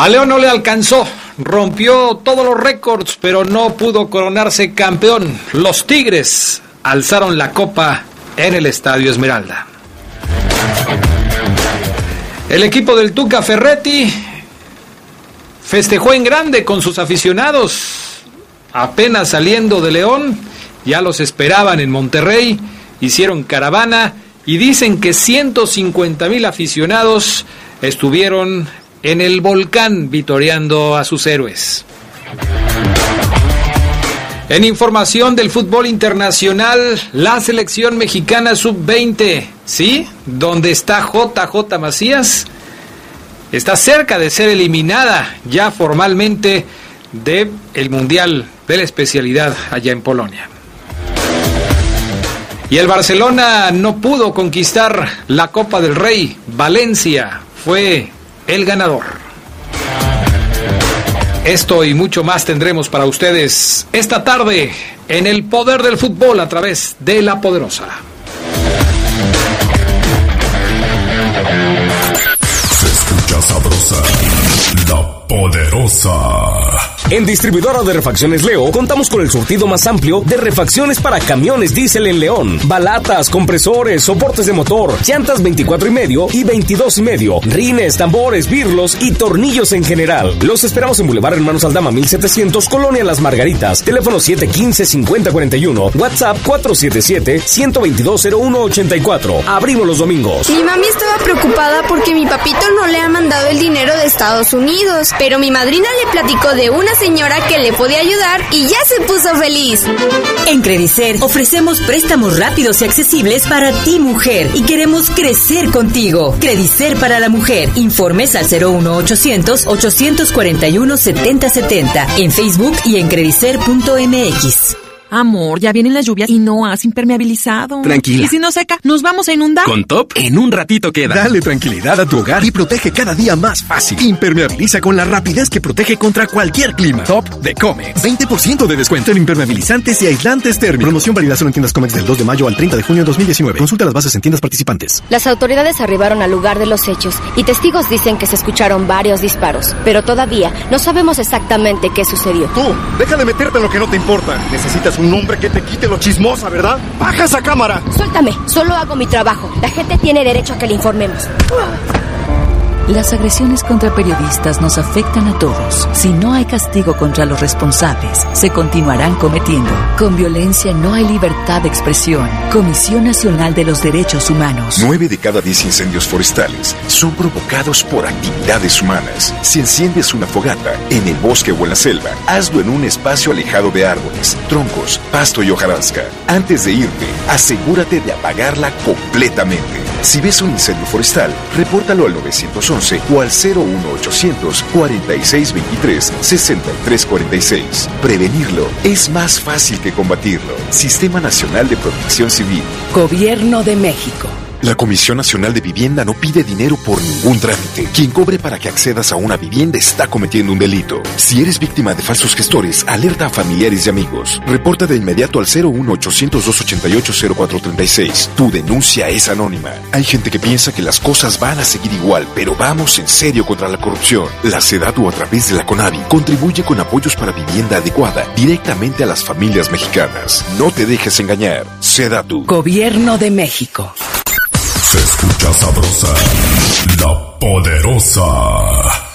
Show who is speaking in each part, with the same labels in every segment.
Speaker 1: A León no le alcanzó, rompió todos los récords, pero no pudo coronarse campeón. Los Tigres alzaron la copa en el Estadio Esmeralda. El equipo del Tuca Ferretti festejó en grande con sus aficionados. Apenas saliendo de León, ya los esperaban en Monterrey, hicieron caravana y dicen que 150 mil aficionados estuvieron en el volcán vitoreando a sus héroes. En información del fútbol internacional, la selección mexicana sub-20, ¿sí? Donde está JJ Macías, está cerca de ser eliminada ya formalmente del el Mundial de la especialidad allá en Polonia. Y el Barcelona no pudo conquistar la Copa del Rey. Valencia fue el ganador. Esto y mucho más tendremos para ustedes esta tarde en el poder del fútbol a través de la poderosa.
Speaker 2: Se escucha sabrosa, la poderosa.
Speaker 3: En Distribuidora de Refacciones Leo contamos con el surtido más amplio de refacciones para camiones diésel en León. Balatas, compresores, soportes de motor, llantas 24 y medio y 22 y medio, rines, tambores, birlos y tornillos en general. Los esperamos en Boulevard Hermanos Aldama 1700, Colonia Las Margaritas. Teléfono 715-5041, WhatsApp 477-122-0184. Abrimos los domingos.
Speaker 4: Mi mami estaba preocupada porque mi papito no le ha mandado el dinero de Estados Unidos, pero mi madrina le platicó de una señora que le podía ayudar y ya se puso feliz.
Speaker 5: En Credicer ofrecemos préstamos rápidos y accesibles para ti mujer y queremos crecer contigo. Credicer para la mujer. Informes al 01800 841 7070 en Facebook y en credicer.mx.
Speaker 6: Amor, ya vienen las lluvias y no has impermeabilizado.
Speaker 7: Tranquila.
Speaker 6: ¿Y si no seca? ¿Nos vamos a inundar?
Speaker 7: Con Top, en un ratito queda.
Speaker 2: Dale tranquilidad a tu hogar y protege cada día más fácil. Impermeabiliza con la rapidez que protege contra cualquier clima. Top de Comex. 20% de descuento en impermeabilizantes y aislantes térmicos. Promoción válida solo en tiendas Comex del 2 de mayo al 30 de junio de 2019. Consulta las bases en tiendas participantes.
Speaker 8: Las autoridades arribaron al lugar de los hechos y testigos dicen que se escucharon varios disparos, pero todavía no sabemos exactamente qué sucedió.
Speaker 9: Tú, deja de meterte en lo que no te importa. Necesitas un hombre que te quite lo chismosa, ¿verdad? ¡Baja esa cámara!
Speaker 8: Suéltame, solo hago mi trabajo. La gente tiene derecho a que le informemos.
Speaker 10: Las agresiones contra periodistas nos afectan a todos. Si no hay castigo contra los responsables, se continuarán cometiendo. Con violencia no hay libertad de expresión. Comisión Nacional de los Derechos Humanos.
Speaker 11: Nueve de cada diez incendios forestales son provocados por actividades humanas. Si enciendes una fogata en el bosque o en la selva, hazlo en un espacio alejado de árboles, troncos, pasto y hojarasca. Antes de irte, asegúrate de apagarla completamente. Si ves un incendio forestal, repórtalo al 911 o al 01800 4623 6346. Prevenirlo es más fácil que combatirlo. Sistema Nacional de Protección Civil.
Speaker 10: Gobierno de México.
Speaker 11: La Comisión Nacional de Vivienda no pide dinero por ningún trámite. Quien cobre para que accedas a una vivienda está cometiendo un delito. Si eres víctima de falsos gestores, alerta a familiares y amigos. Reporta de inmediato al 01-800-288-0436. Tu denuncia es anónima. Hay gente que piensa que las cosas van a seguir igual, pero vamos en serio contra la corrupción. La SEDATU a través de la CONAVI contribuye con apoyos para vivienda adecuada directamente a las familias mexicanas. No te dejes engañar. SEDATU.
Speaker 10: Gobierno de México.
Speaker 2: Escucha sabrosa, la poderosa.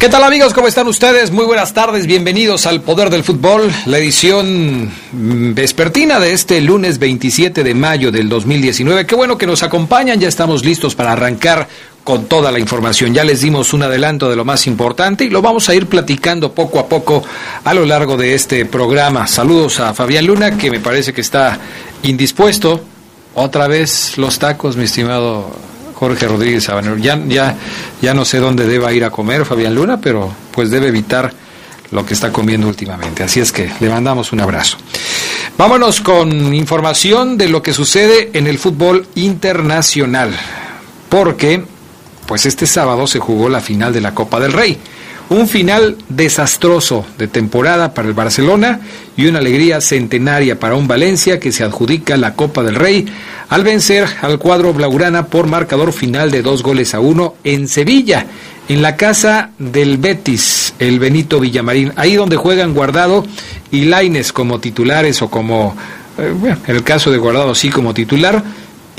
Speaker 1: ¿Qué tal amigos? ¿Cómo están ustedes? Muy buenas tardes, bienvenidos al Poder del Fútbol, la edición vespertina de este lunes 27 de mayo del 2019. Qué bueno que nos acompañan, ya estamos listos para arrancar con toda la información. Ya les dimos un adelanto de lo más importante y lo vamos a ir platicando poco a poco a lo largo de este programa. Saludos a Fabián Luna, que me parece que está indispuesto. Otra vez los tacos, mi estimado Jorge Rodríguez Sabanero. Ya, ya, ya no sé dónde deba ir a comer Fabián Luna, pero pues debe evitar lo que está comiendo últimamente. Así es que le mandamos un abrazo. Vámonos con información de lo que sucede en el fútbol internacional, porque pues este sábado se jugó la final de la Copa del Rey. Un final desastroso de temporada para el Barcelona y una alegría centenaria para un Valencia que se adjudica la Copa del Rey al vencer al cuadro Blaugrana por marcador final de dos goles a uno en Sevilla, en la casa del Betis, el Benito Villamarín, ahí donde juegan Guardado y Laines como titulares o como, eh, bueno, en el caso de Guardado sí como titular,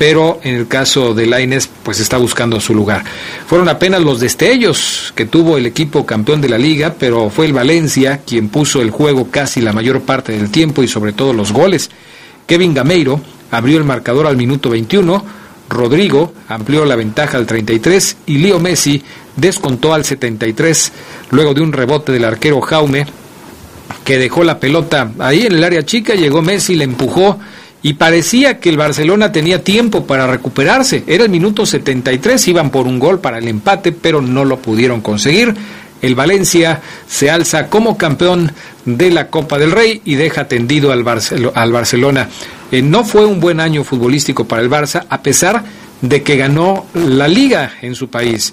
Speaker 1: pero en el caso de Laines pues está buscando su lugar. Fueron apenas los destellos que tuvo el equipo campeón de la liga, pero fue el Valencia quien puso el juego casi la mayor parte del tiempo y sobre todo los goles. Kevin Gameiro abrió el marcador al minuto 21, Rodrigo amplió la ventaja al 33 y Leo Messi descontó al 73 luego de un rebote del arquero Jaume que dejó la pelota ahí en el área chica, llegó Messi, le empujó y parecía que el Barcelona tenía tiempo para recuperarse. Era el minuto 73, iban por un gol para el empate, pero no lo pudieron conseguir. El Valencia se alza como campeón de la Copa del Rey y deja tendido al, al Barcelona. Eh, no fue un buen año futbolístico para el Barça, a pesar de que ganó la liga en su país.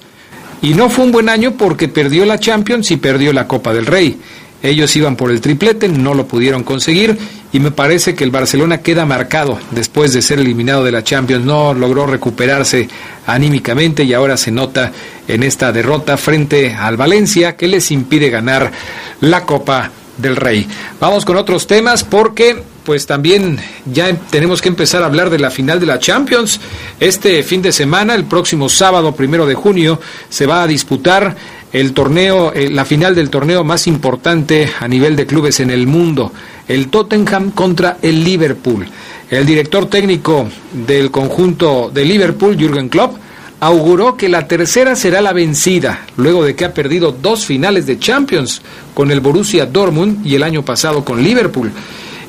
Speaker 1: Y no fue un buen año porque perdió la Champions y perdió la Copa del Rey. Ellos iban por el triplete, no lo pudieron conseguir y me parece que el Barcelona queda marcado después de ser eliminado de la Champions. No logró recuperarse anímicamente y ahora se nota en esta derrota frente al Valencia que les impide ganar la Copa del Rey. Vamos con otros temas porque pues también ya tenemos que empezar a hablar de la final de la Champions. Este fin de semana, el próximo sábado primero de junio, se va a disputar el torneo, eh, la final del torneo más importante a nivel de clubes en el mundo, el Tottenham contra el Liverpool. El director técnico del conjunto de Liverpool, Jürgen Klopp, auguró que la tercera será la vencida, luego de que ha perdido dos finales de Champions con el Borussia Dortmund y el año pasado con Liverpool.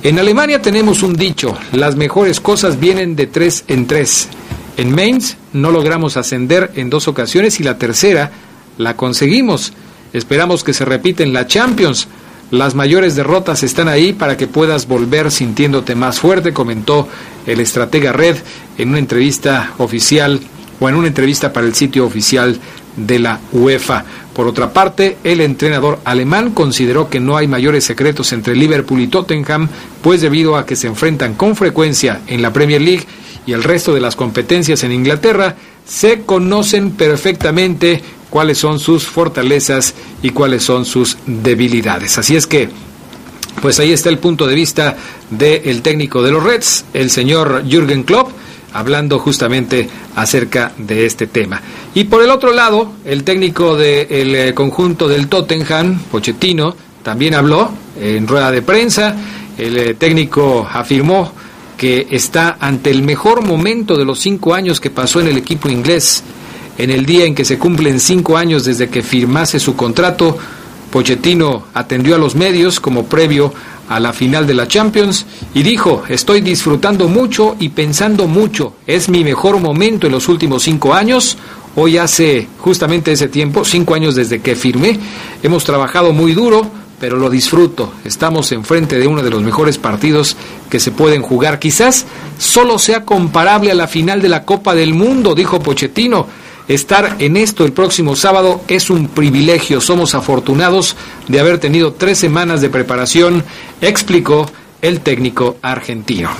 Speaker 1: En Alemania tenemos un dicho, las mejores cosas vienen de tres en tres. En Mainz no logramos ascender en dos ocasiones y la tercera la conseguimos. Esperamos que se repita en la Champions. Las mayores derrotas están ahí para que puedas volver sintiéndote más fuerte, comentó el estratega Red en una entrevista oficial o en una entrevista para el sitio oficial de la UEFA. Por otra parte, el entrenador alemán consideró que no hay mayores secretos entre Liverpool y Tottenham, pues debido a que se enfrentan con frecuencia en la Premier League y el resto de las competencias en Inglaterra, se conocen perfectamente cuáles son sus fortalezas y cuáles son sus debilidades. Así es que, pues ahí está el punto de vista del técnico de los Reds, el señor Jürgen Klopp, hablando justamente acerca de este tema. Y por el otro lado, el técnico del eh, conjunto del Tottenham, Pochettino, también habló en rueda de prensa. El eh, técnico afirmó que está ante el mejor momento de los cinco años que pasó en el equipo inglés en el día en que se cumplen cinco años desde que firmase su contrato, Pochettino atendió a los medios como previo a la final de la Champions y dijo, estoy disfrutando mucho y pensando mucho, es mi mejor momento en los últimos cinco años, hoy hace justamente ese tiempo, cinco años desde que firmé, hemos trabajado muy duro, pero lo disfruto, estamos enfrente de uno de los mejores partidos que se pueden jugar, quizás solo sea comparable a la final de la Copa del Mundo, dijo Pochettino, Estar en esto el próximo sábado es un privilegio. Somos afortunados de haber tenido tres semanas de preparación, explicó el técnico argentino.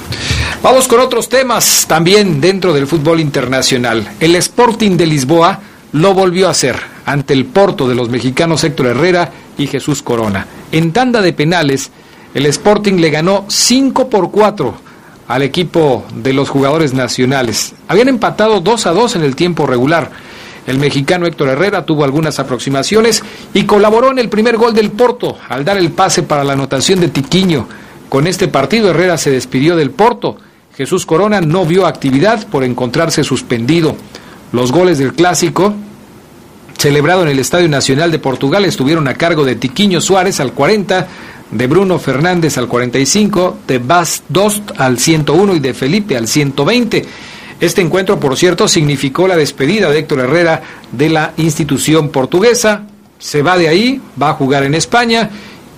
Speaker 1: Vamos con otros temas también dentro del fútbol internacional. El Sporting de Lisboa lo volvió a hacer ante el Porto de los mexicanos Héctor Herrera y Jesús Corona. En tanda de penales, el Sporting le ganó 5 por 4 al equipo de los jugadores nacionales. Habían empatado 2 a 2 en el tiempo regular. El mexicano Héctor Herrera tuvo algunas aproximaciones y colaboró en el primer gol del Porto al dar el pase para la anotación de Tiquiño. Con este partido Herrera se despidió del Porto. Jesús Corona no vio actividad por encontrarse suspendido. Los goles del clásico, celebrado en el Estadio Nacional de Portugal, estuvieron a cargo de Tiquiño Suárez al 40, de Bruno Fernández al 45, de Bas Dost al 101 y de Felipe al 120. Este encuentro, por cierto, significó la despedida de Héctor Herrera de la institución portuguesa. Se va de ahí, va a jugar en España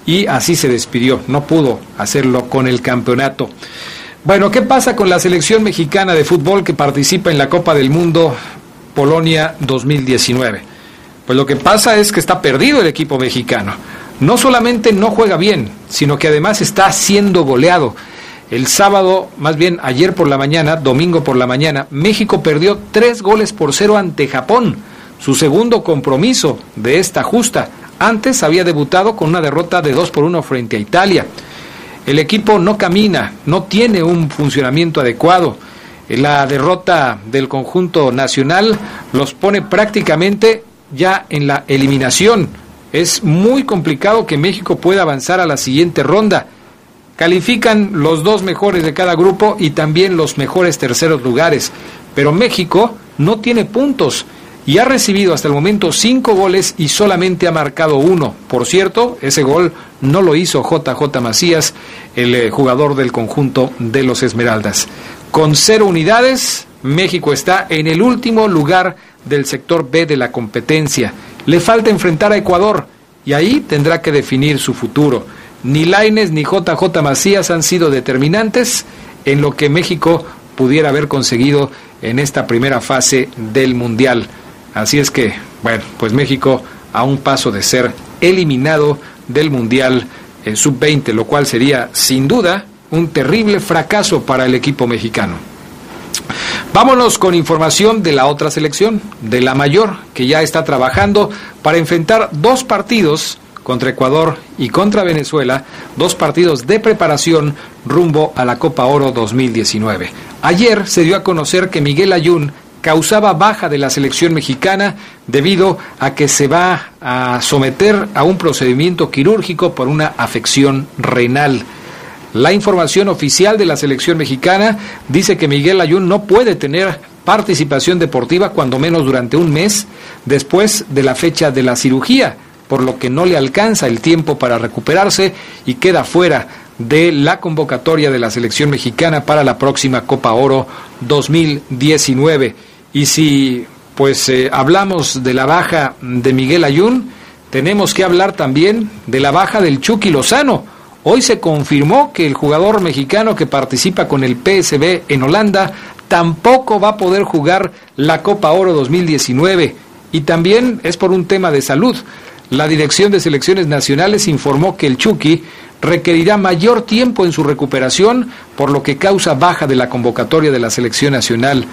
Speaker 1: y así se despidió. No pudo hacerlo con el campeonato. Bueno, ¿qué pasa con la selección mexicana de fútbol que participa en la Copa del Mundo Polonia 2019? Pues lo que pasa es que está perdido el equipo mexicano. No solamente no juega bien, sino que además está siendo goleado. El sábado, más bien ayer por la mañana, domingo por la mañana, México perdió tres goles por cero ante Japón, su segundo compromiso de esta justa. Antes había debutado con una derrota de dos por uno frente a Italia. El equipo no camina, no tiene un funcionamiento adecuado. La derrota del conjunto nacional los pone prácticamente ya en la eliminación. Es muy complicado que México pueda avanzar a la siguiente ronda. Califican los dos mejores de cada grupo y también los mejores terceros lugares. Pero México no tiene puntos y ha recibido hasta el momento cinco goles y solamente ha marcado uno. Por cierto, ese gol no lo hizo JJ Macías, el eh, jugador del conjunto de los Esmeraldas. Con cero unidades, México está en el último lugar del sector B de la competencia. Le falta enfrentar a Ecuador y ahí tendrá que definir su futuro. Ni Laines ni JJ Macías han sido determinantes en lo que México pudiera haber conseguido en esta primera fase del Mundial. Así es que, bueno, pues México a un paso de ser eliminado del Mundial en sub-20, lo cual sería sin duda un terrible fracaso para el equipo mexicano. Vámonos con información de la otra selección, de la mayor, que ya está trabajando para enfrentar dos partidos contra Ecuador y contra Venezuela, dos partidos de preparación rumbo a la Copa Oro 2019. Ayer se dio a conocer que Miguel Ayun causaba baja de la selección mexicana debido a que se va a someter a un procedimiento quirúrgico por una afección renal. La información oficial de la selección mexicana dice que Miguel Ayun no puede tener participación deportiva cuando menos durante un mes después de la fecha de la cirugía por lo que no le alcanza el tiempo para recuperarse y queda fuera de la convocatoria de la selección mexicana para la próxima Copa Oro 2019. Y si pues eh, hablamos de la baja de Miguel Ayun, tenemos que hablar también de la baja del Chucky Lozano. Hoy se confirmó que el jugador mexicano que participa con el PSB en Holanda tampoco va a poder jugar la Copa Oro 2019 y también es por un tema de salud. La Dirección de Selecciones Nacionales informó que el Chucky requerirá mayor tiempo en su recuperación, por lo que causa baja de la convocatoria de la selección nacional.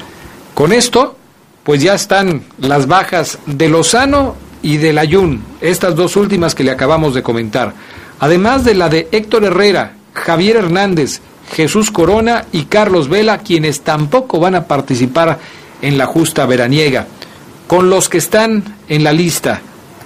Speaker 1: Con esto, pues ya están las bajas de Lozano y del Ayun, estas dos últimas que le acabamos de comentar, además de la de Héctor Herrera, Javier Hernández, Jesús Corona y Carlos Vela, quienes tampoco van a participar en la justa veraniega. Con los que están en la lista,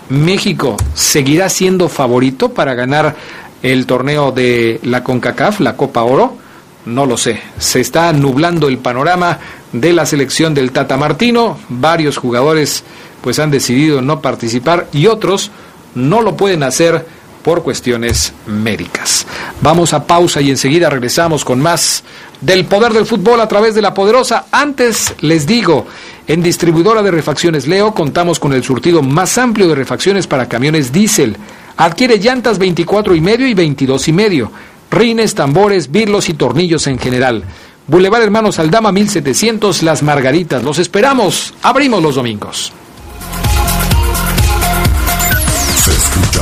Speaker 1: México seguirá siendo favorito para ganar el torneo de la CONCACAF, la Copa Oro? No lo sé. Se está nublando el panorama de la selección del Tata Martino. Varios jugadores pues han decidido no participar y otros no lo pueden hacer por cuestiones médicas. Vamos a pausa y enseguida regresamos con más del poder del fútbol a través de la poderosa. Antes les digo, en distribuidora de refacciones Leo contamos con el surtido más amplio de refacciones para camiones diésel. Adquiere llantas 24 y medio y 22 y medio, rines, tambores, birlos y tornillos en general. Boulevard Hermanos Aldama 1700 Las Margaritas. Los esperamos. Abrimos los domingos.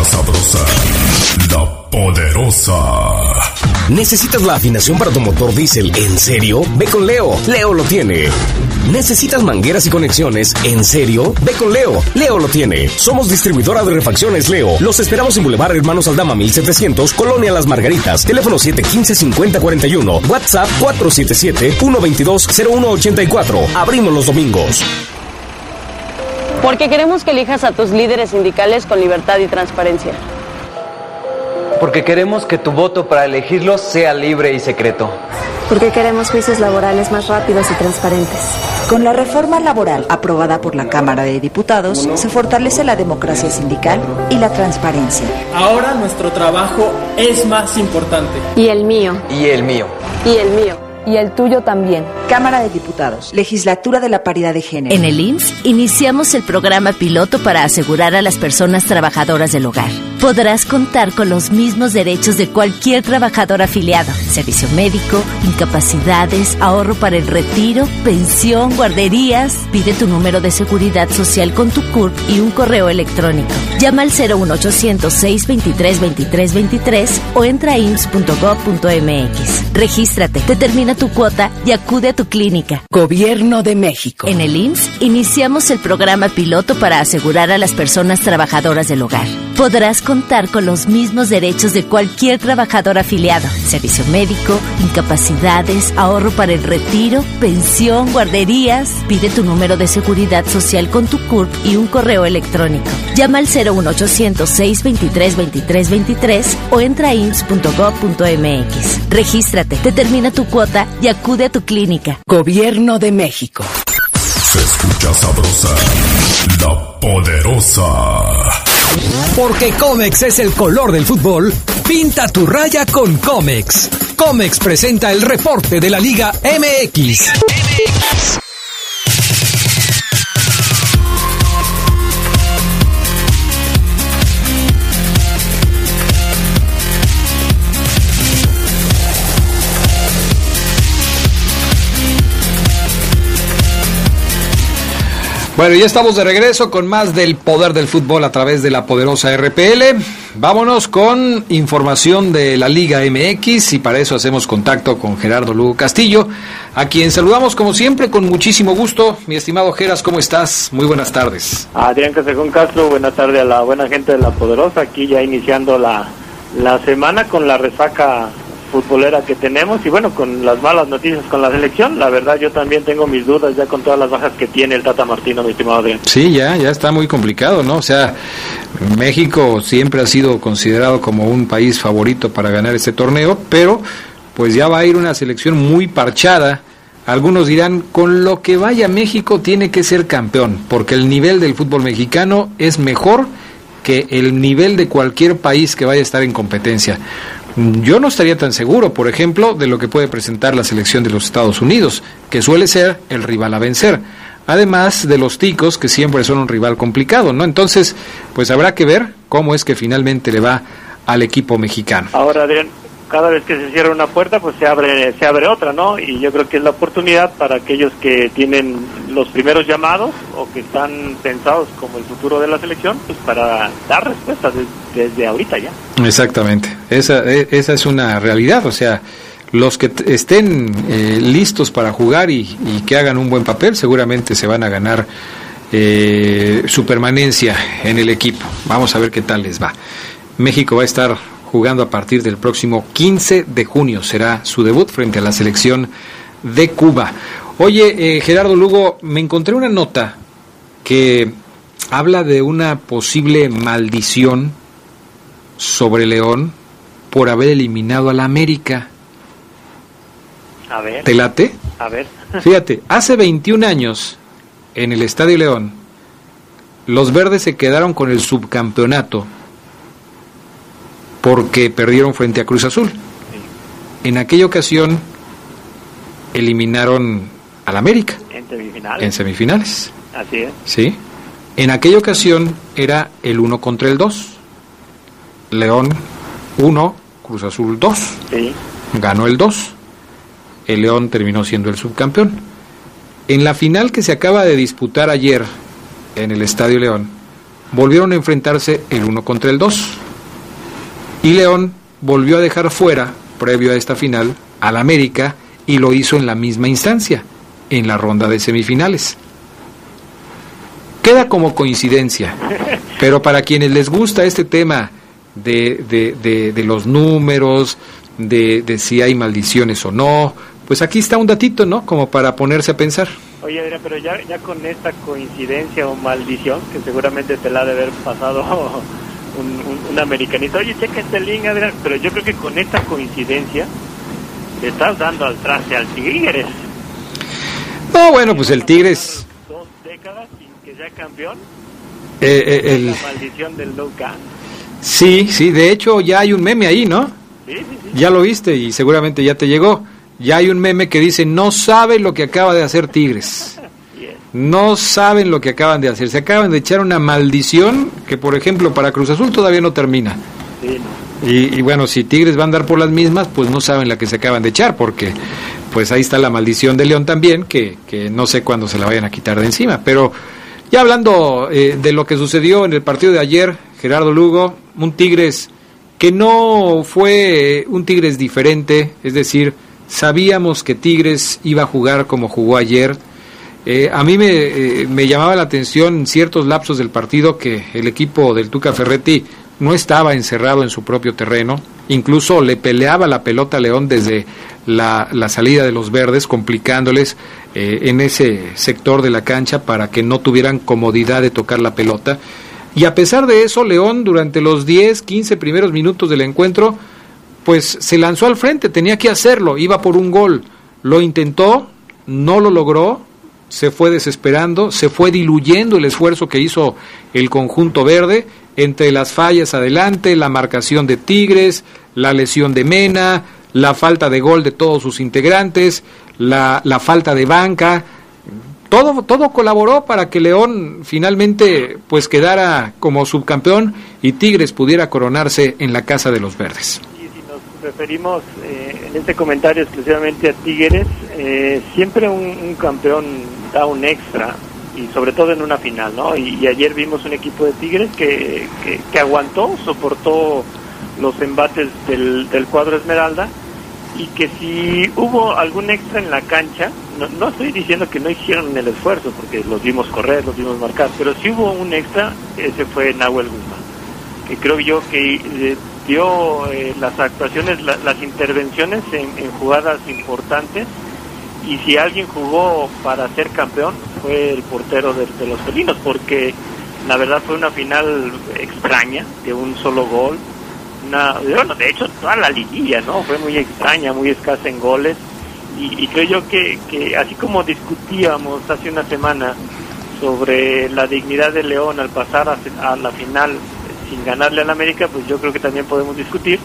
Speaker 12: Sabrosa, la poderosa.
Speaker 3: ¿Necesitas la afinación para tu motor diésel? ¿En serio? Ve con Leo. Leo lo tiene. ¿Necesitas mangueras y conexiones? ¿En serio? Ve con Leo. Leo lo tiene. Somos distribuidora de refacciones Leo. Los esperamos en Boulevard Hermanos Aldama 1700, Colonia Las Margaritas. Teléfono 715-5041. WhatsApp 477-122-0184. Abrimos los domingos.
Speaker 13: Porque queremos que elijas a tus líderes sindicales con libertad y transparencia.
Speaker 14: Porque queremos que tu voto para elegirlos sea libre y secreto.
Speaker 15: Porque queremos juicios laborales más rápidos y transparentes.
Speaker 16: Con la reforma laboral aprobada por la Cámara de Diputados, se fortalece la democracia sindical y la transparencia.
Speaker 17: Ahora nuestro trabajo es más importante.
Speaker 13: Y el mío.
Speaker 14: Y el mío.
Speaker 13: Y el mío.
Speaker 16: Y el tuyo también. Cámara de Diputados, Legislatura de la Paridad de Género.
Speaker 18: En el IMSS iniciamos el programa piloto para asegurar a las personas trabajadoras del hogar. Podrás contar con los mismos derechos de cualquier trabajador afiliado. Servicio médico, incapacidades, ahorro para el retiro, pensión, guarderías. Pide tu número de seguridad social con tu CURP y un correo electrónico. Llama al 01800 623 2323 o entra a ims.gov.mx. Regístrate, determina tu cuota y acude a tu clínica.
Speaker 19: Gobierno de México.
Speaker 18: En el IMSS iniciamos el programa piloto para asegurar a las personas trabajadoras del hogar. Podrás contar con los mismos derechos de cualquier trabajador afiliado. Servicio médico, incapacidades, ahorro para el retiro, pensión, guarderías. Pide tu número de seguridad social con tu CURP y un correo electrónico. Llama al 01800 623 2323 o entra a ims.gov.mx. Regístrate, determina tu cuota y acude a tu clínica.
Speaker 19: Gobierno de México.
Speaker 12: Se escucha sabrosa, la poderosa.
Speaker 20: Porque Comex es el color del fútbol, pinta tu raya con Comex. Comex presenta el reporte de la Liga MX.
Speaker 1: Bueno, ya estamos de regreso con más del poder del fútbol a través de la poderosa RPL. Vámonos con información de la Liga MX y para eso hacemos contacto con Gerardo Lugo Castillo, a quien saludamos como siempre con muchísimo gusto. Mi estimado Geras, ¿cómo estás? Muy buenas tardes.
Speaker 21: Adrián Casejón Castro, buenas tardes a la buena gente de la poderosa, aquí ya iniciando la, la semana con la resaca futbolera que tenemos y bueno, con las malas noticias con la selección, la verdad yo también tengo mis dudas ya con todas las bajas que tiene el Tata Martino, mi estimado Adrián.
Speaker 1: Sí, ya, ya está muy complicado, ¿no? O sea, México siempre ha sido considerado como un país favorito para ganar este torneo, pero pues ya va a ir una selección muy parchada. Algunos dirán, con lo que vaya México tiene que ser campeón, porque el nivel del fútbol mexicano es mejor que el nivel de cualquier país que vaya a estar en competencia. Yo no estaría tan seguro, por ejemplo, de lo que puede presentar la selección de los Estados Unidos, que suele ser el rival a vencer. Además de los ticos, que siempre son un rival complicado, ¿no? Entonces, pues habrá que ver cómo es que finalmente le va al equipo mexicano.
Speaker 21: Ahora, Adrián, cada vez que se cierra una puerta, pues se abre, se abre otra, ¿no? Y yo creo que es la oportunidad para aquellos que tienen los primeros llamados o que están pensados como el futuro de la selección, pues para dar respuestas desde, ahorita ya.
Speaker 1: Exactamente, esa, e, esa es una realidad, o sea, los que estén eh, listos para jugar y, que hagan un buen papel seguramente se van a ganar eh, su permanencia en el equipo. Vamos a ver qué tal les va. México va a estar jugando a partir del próximo 15 de junio. Será su debut frente a la selección de Cuba. Oye, eh, Gerardo Lugo, me encontré una nota que habla de una posible maldición sobre León por haber eliminado a la América.
Speaker 21: A ver.
Speaker 1: ¿Te late?
Speaker 21: A ver.
Speaker 1: Fíjate, hace 21 años, en el Estadio León, los verdes se quedaron con el subcampeonato porque perdieron frente a Cruz Azul. En aquella ocasión eliminaron al América.
Speaker 21: En semifinales.
Speaker 1: En semifinales.
Speaker 21: Así es.
Speaker 1: Sí. En aquella ocasión era el 1 contra el 2. León 1, Cruz Azul 2.
Speaker 21: Sí.
Speaker 1: Ganó el 2. El León terminó siendo el subcampeón. En la final que se acaba de disputar ayer en el Estadio León, volvieron a enfrentarse el 1 contra el 2 y León volvió a dejar fuera, previo a esta final, al América y lo hizo en la misma instancia, en la ronda de semifinales. Queda como coincidencia, pero para quienes les gusta este tema de, de, de, los números, de, de si hay maldiciones o no, pues aquí está un datito, ¿no? Como para ponerse a pensar.
Speaker 21: Oye, Adrián, pero ya, ya con esta coincidencia o maldición, que seguramente te la ha de haber pasado un, un, un oye, checa este link, Adrián, pero yo creo que con esta coincidencia le estás dando al traste al Tigres.
Speaker 1: No, bueno, pues el Tigres...
Speaker 21: Dos décadas sin que sea campeón.
Speaker 1: Eh, eh, el...
Speaker 21: La maldición del no
Speaker 1: Sí, sí, de hecho ya hay un meme ahí, ¿no?
Speaker 21: Sí, sí, sí.
Speaker 1: Ya lo viste y seguramente ya te llegó. Ya hay un meme que dice, no sabe lo que acaba de hacer Tigres. No saben lo que acaban de hacer. Se acaban de echar una maldición que, por ejemplo, para Cruz Azul todavía no termina.
Speaker 21: Sí,
Speaker 1: Y, y bueno, si Tigres va a andar por las mismas, pues no saben la que se acaban de echar, porque pues ahí está la maldición de León también, que, que no sé cuándo se la vayan a quitar de encima. Pero ya hablando eh, de lo que sucedió en el partido de ayer, Gerardo Lugo, un Tigres que no fue un Tigres diferente, es decir, sabíamos que Tigres iba a jugar como jugó ayer. Eh, a mí me, eh, me llamaba la atención en ciertos lapsos del partido que el equipo del Tuca Ferretti no estaba encerrado en su propio terreno, incluso le peleaba la pelota a León desde la, la salida de los verdes, complicándoles eh, en ese sector de la cancha para que no tuvieran comodidad de tocar la pelota. Y a pesar de eso, León durante los 10, 15 primeros minutos del encuentro, pues se lanzó al frente, tenía que hacerlo, iba por un gol, lo intentó, no lo logró, se fue desesperando, se fue diluyendo el esfuerzo que hizo el conjunto verde entre las fallas adelante, la marcación de Tigres, la lesión de Mena, la falta de gol de todos sus integrantes, la, la falta de banca, todo, todo colaboró para que León finalmente pues quedara como subcampeón y Tigres pudiera coronarse en la casa de los verdes.
Speaker 21: Y si nos referimos eh, en este comentario exclusivamente a Tigres, eh, siempre un, un, campeón da un extra y sobre todo en una final, ¿no? Y, ayer vimos un equipo de Tigres que, que, que aguantó, soportó los embates del, del cuadro Esmeralda y que si hubo algún extra en la cancha, no, no, estoy diciendo que no hicieron el esfuerzo, porque los vimos correr, los vimos marcar, pero si hubo un extra, ese fue Nahuel Guzmán, que creo yo que eh, dio eh, las actuaciones, la, las intervenciones en, jugadas importantes, y si alguien jugó para ser campeón, fue el portero de, de los felinos, porque la verdad fue una final extraña, de un solo gol, bueno, de hecho toda la liguilla, ¿no? Fue muy extraña, muy escasa en goles y, creo yo que, que, así como discutíamos hace una semana sobre la dignidad de León al pasar a, a la final sin ganarle al América, pues yo creo que también podemos discutir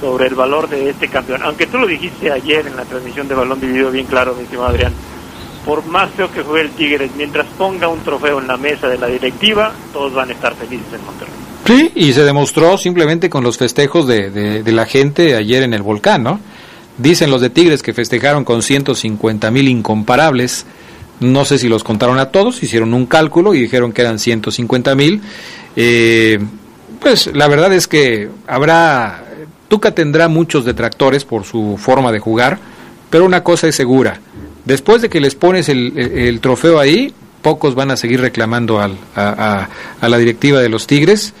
Speaker 21: sobre el valor de este campeón. Aunque tú lo dijiste ayer en la transmisión de Balón Dividido bien claro, mi estimado Adrián, por más feo que juegue el Tigres, mientras ponga un trofeo en la mesa de la directiva, todos van a estar felices en Monterrey.
Speaker 1: Sí, y se demostró simplemente con los festejos de, de, la gente ayer en el volcán, ¿no? Dicen los de Tigres que festejaron con 150 mil incomparables. No sé si los contaron a todos, hicieron un cálculo y dijeron que eran 150 mil. Eh, pues la verdad es que habrá. Tuca tendrá muchos detractores por su forma de jugar, pero una cosa es segura: después de que les pones el, el, trofeo ahí, pocos van a seguir reclamando al, a, a la directiva de los Tigres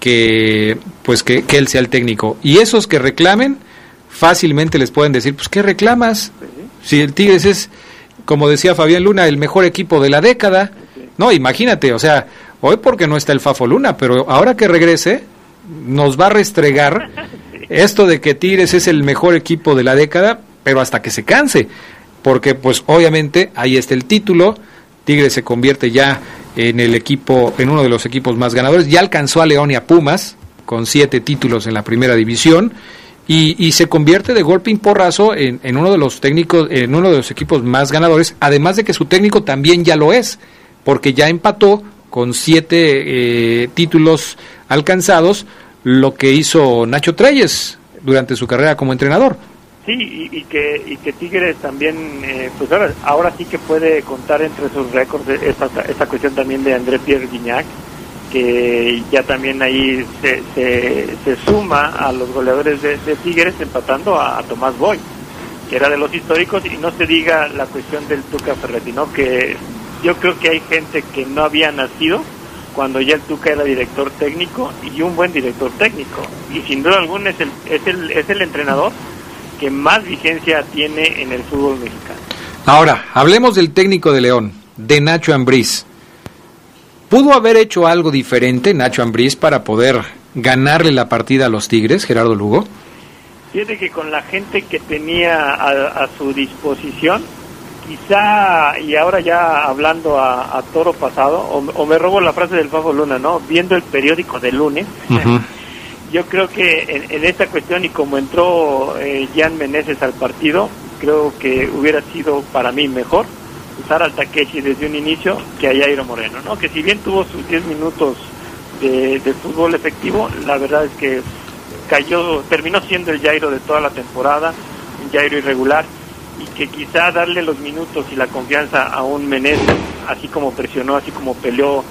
Speaker 1: que pues que, que, él sea el técnico. Y esos que reclamen fácilmente les pueden decir pues qué reclamas si el Tigres es como decía Fabián Luna el mejor equipo de la década no imagínate o sea hoy porque no está el Fafo Luna pero ahora que regrese nos va a restregar esto de que Tigres es el mejor equipo de la década pero hasta que se canse porque pues obviamente ahí está el título Tigres se convierte ya en el equipo, en uno de los equipos más ganadores. Ya alcanzó a León y a Pumas con siete títulos en la primera división y, se convierte de golpe y porrazo en, en, uno de los técnicos, en uno de los equipos más ganadores. Además de que su técnico también ya lo es, porque ya empató con siete eh, títulos alcanzados lo que hizo Nacho Treyes durante su carrera como entrenador.
Speaker 21: Sí, y, y, que, y que Tigres también, eh, pues ahora, ahora sí que puede contar entre sus récords esa, esa cuestión también de André Pierre Guignac, que ya también ahí se, se, suma a los goleadores de, Tigres empatando a, a, Tomás Boy, que era de los históricos, y no se diga la cuestión del Tuca Ferretti, ¿no? que yo creo que hay gente que no había nacido cuando ya el Tuca era director técnico y un buen director técnico, y sin duda alguna es el, es el, es el entrenador que más vigencia tiene en el fútbol mexicano.
Speaker 1: Ahora, hablemos del técnico de León, de Nacho Ambriz. ¿Pudo haber hecho algo diferente Nacho Ambriz para poder ganarle la partida a los Tigres, Gerardo Lugo?
Speaker 21: Fíjate que con la gente que tenía a, a su disposición, quizá, y ahora ya hablando a, a toro pasado, o, o, me robo la frase del Fafo Luna, ¿no? Viendo el periódico de lunes, uh -huh. Yo creo que en, en, esta cuestión y como entró eh, Jan Meneses al partido, creo que hubiera sido para mí mejor usar al Takeshi desde un inicio que a Jairo Moreno, ¿no? Que si bien tuvo sus 10 minutos de, de fútbol efectivo, la verdad es que cayó, terminó siendo el Jairo de toda la temporada, un Jairo irregular, y que quizá darle los minutos y la confianza a un Menezes, así como presionó, así como peleó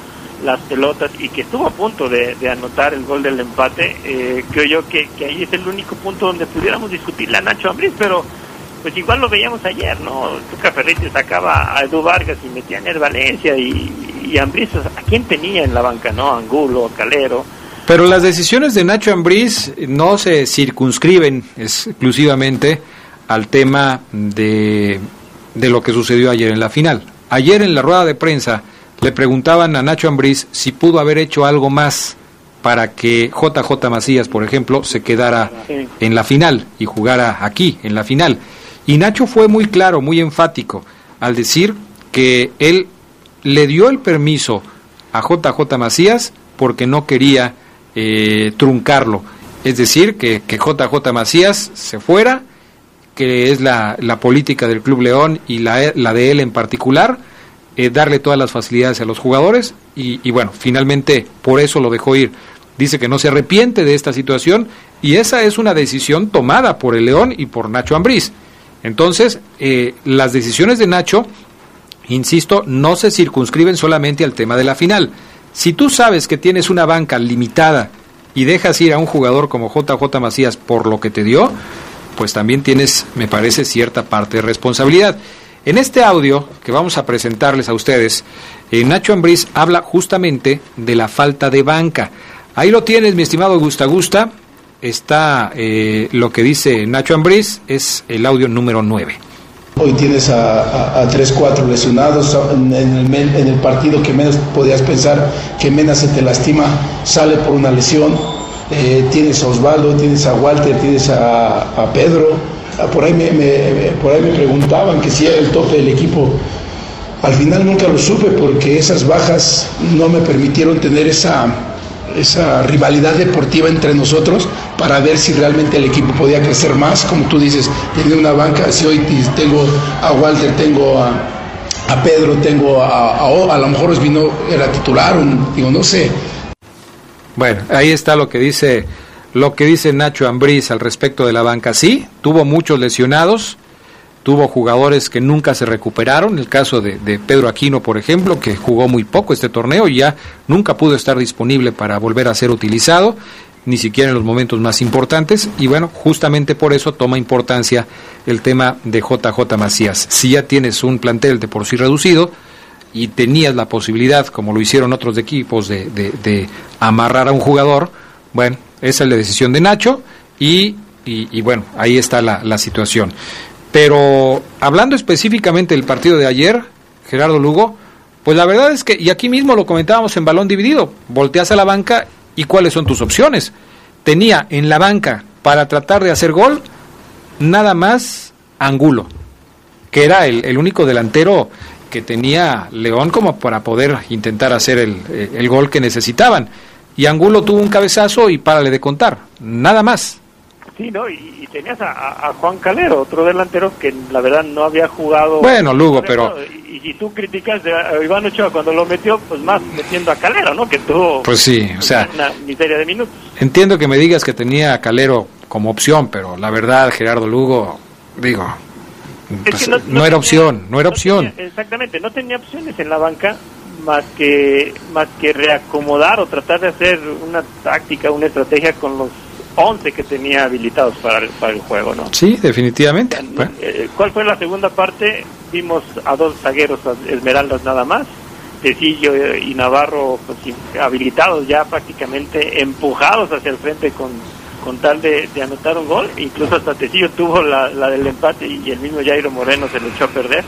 Speaker 21: las pelotas y que estuvo a punto de, anotar el gol del empate, eh, creo yo que, que, ahí es el único punto donde pudiéramos discutir la Nacho Ambriz, pero pues igual lo veíamos ayer, ¿no? Tuca Ferretti sacaba a Edu Vargas y metía a Ner Valencia y, y Ambriz, ¿a quién tenía en la banca, no? Angulo, Calero,
Speaker 1: pero las decisiones de Nacho Ambriz no se circunscriben exclusivamente al tema de, de, lo que sucedió ayer en la final. Ayer en la rueda de prensa le preguntaban a Nacho Ambriz si pudo haber hecho algo más para que JJ Macías, por ejemplo, se quedara sí. en la final y jugara aquí, en la final. Y Nacho fue muy claro, muy enfático, al decir que él le dio el permiso a JJ Macías porque no quería eh, truncarlo. Es decir, que, que, JJ Macías se fuera, que es la, la política del Club León y la, la de él en particular, eh, darle todas las facilidades a los jugadores y, bueno, finalmente por eso lo dejó ir. Dice que no se arrepiente de esta situación y esa es una decisión tomada por el León y por Nacho Ambriz. Entonces, eh, las decisiones de Nacho, insisto, no se circunscriben solamente al tema de la final si tú sabes que tienes una banca limitada y dejas ir a un jugador como JJ Macías por lo que te dio, pues también tienes, me parece, cierta parte de responsabilidad. En este audio que vamos a presentarles a ustedes, eh, Nacho Ambriz habla justamente de la falta de banca. Ahí lo tienes, mi estimado Gusta Gusta. Está eh, lo que dice Nacho Ambriz, es el audio número 9.
Speaker 22: Hoy tienes a, a, a 3, 4 lesionados en, el, en, el, partido que menos podías pensar que Mena se te lastima, sale por una lesión. Eh, tienes a Osvaldo, tienes a Walter, tienes a Pedro. Por ahí me, por ahí me preguntaban que si era el tope del equipo. Al final nunca lo supe porque esas bajas no me permitieron tener esa, esa rivalidad deportiva entre nosotros para ver si realmente el equipo podía crecer más, como tú dices, tener una banca, si hoy tengo a Walter, tengo a, a Pedro, tengo a, a, a, lo mejor Osvino era titular, digo, no sé.
Speaker 1: Bueno, ahí está lo que dice lo que dice Nacho Ambriz al respecto de la banca. Sí, tuvo muchos lesionados, tuvo jugadores que nunca se recuperaron, el caso de, Pedro Aquino, por ejemplo, que jugó muy poco este torneo y ya nunca pudo estar disponible para volver a ser utilizado, ni siquiera en los momentos más importantes, y bueno, justamente por eso toma importancia el tema de JJ Macías. Si ya tienes un plantel de por sí reducido y tenías la posibilidad, como lo hicieron otros equipos, de, de, de amarrar a un jugador, bueno, esa es la decisión de Nacho y, y, bueno, ahí está la, la situación. Pero hablando específicamente del partido de ayer, Gerardo Lugo, pues la verdad es que, y aquí mismo lo comentábamos en balón dividido, volteas a la banca y cuáles son tus opciones. Tenía en la banca para tratar de hacer gol nada más Angulo, que era el, el único delantero que tenía León como para poder intentar hacer el, el gol que necesitaban. Y Angulo tuvo un cabezazo y párale de contar, nada más.
Speaker 21: Sí, ¿no? Y, y tenías a, a, Juan Calero, otro delantero que la verdad no había jugado.
Speaker 1: Bueno, Lugo, pero.
Speaker 21: Y, y, tú criticas a Iván Ochoa cuando lo metió, pues más metiendo a Calero, ¿no? Que tuvo.
Speaker 1: Pues sí, o sea.
Speaker 21: Una miseria de minutos.
Speaker 1: Entiendo que me digas que tenía a Calero como opción, pero la verdad, Gerardo Lugo, digo. Pues, no, no, no, era opción, no era opción.
Speaker 21: Tenía, exactamente, no tenía opciones en la banca más que más que reacomodar o tratar de hacer una táctica, una estrategia con los 11 que tenía habilitados para el, para el juego, ¿no?
Speaker 1: Sí, definitivamente. Bueno.
Speaker 21: Eh, ¿Cuál fue la segunda parte? Vimos a dos zagueros Esmeraldas nada más, Tecillo y Navarro pues, habilitados ya prácticamente empujados hacia el frente con, con tal de, de anotar un gol, incluso hasta Tecillo tuvo la, la del empate y el mismo Jairo Moreno se lo echó a perder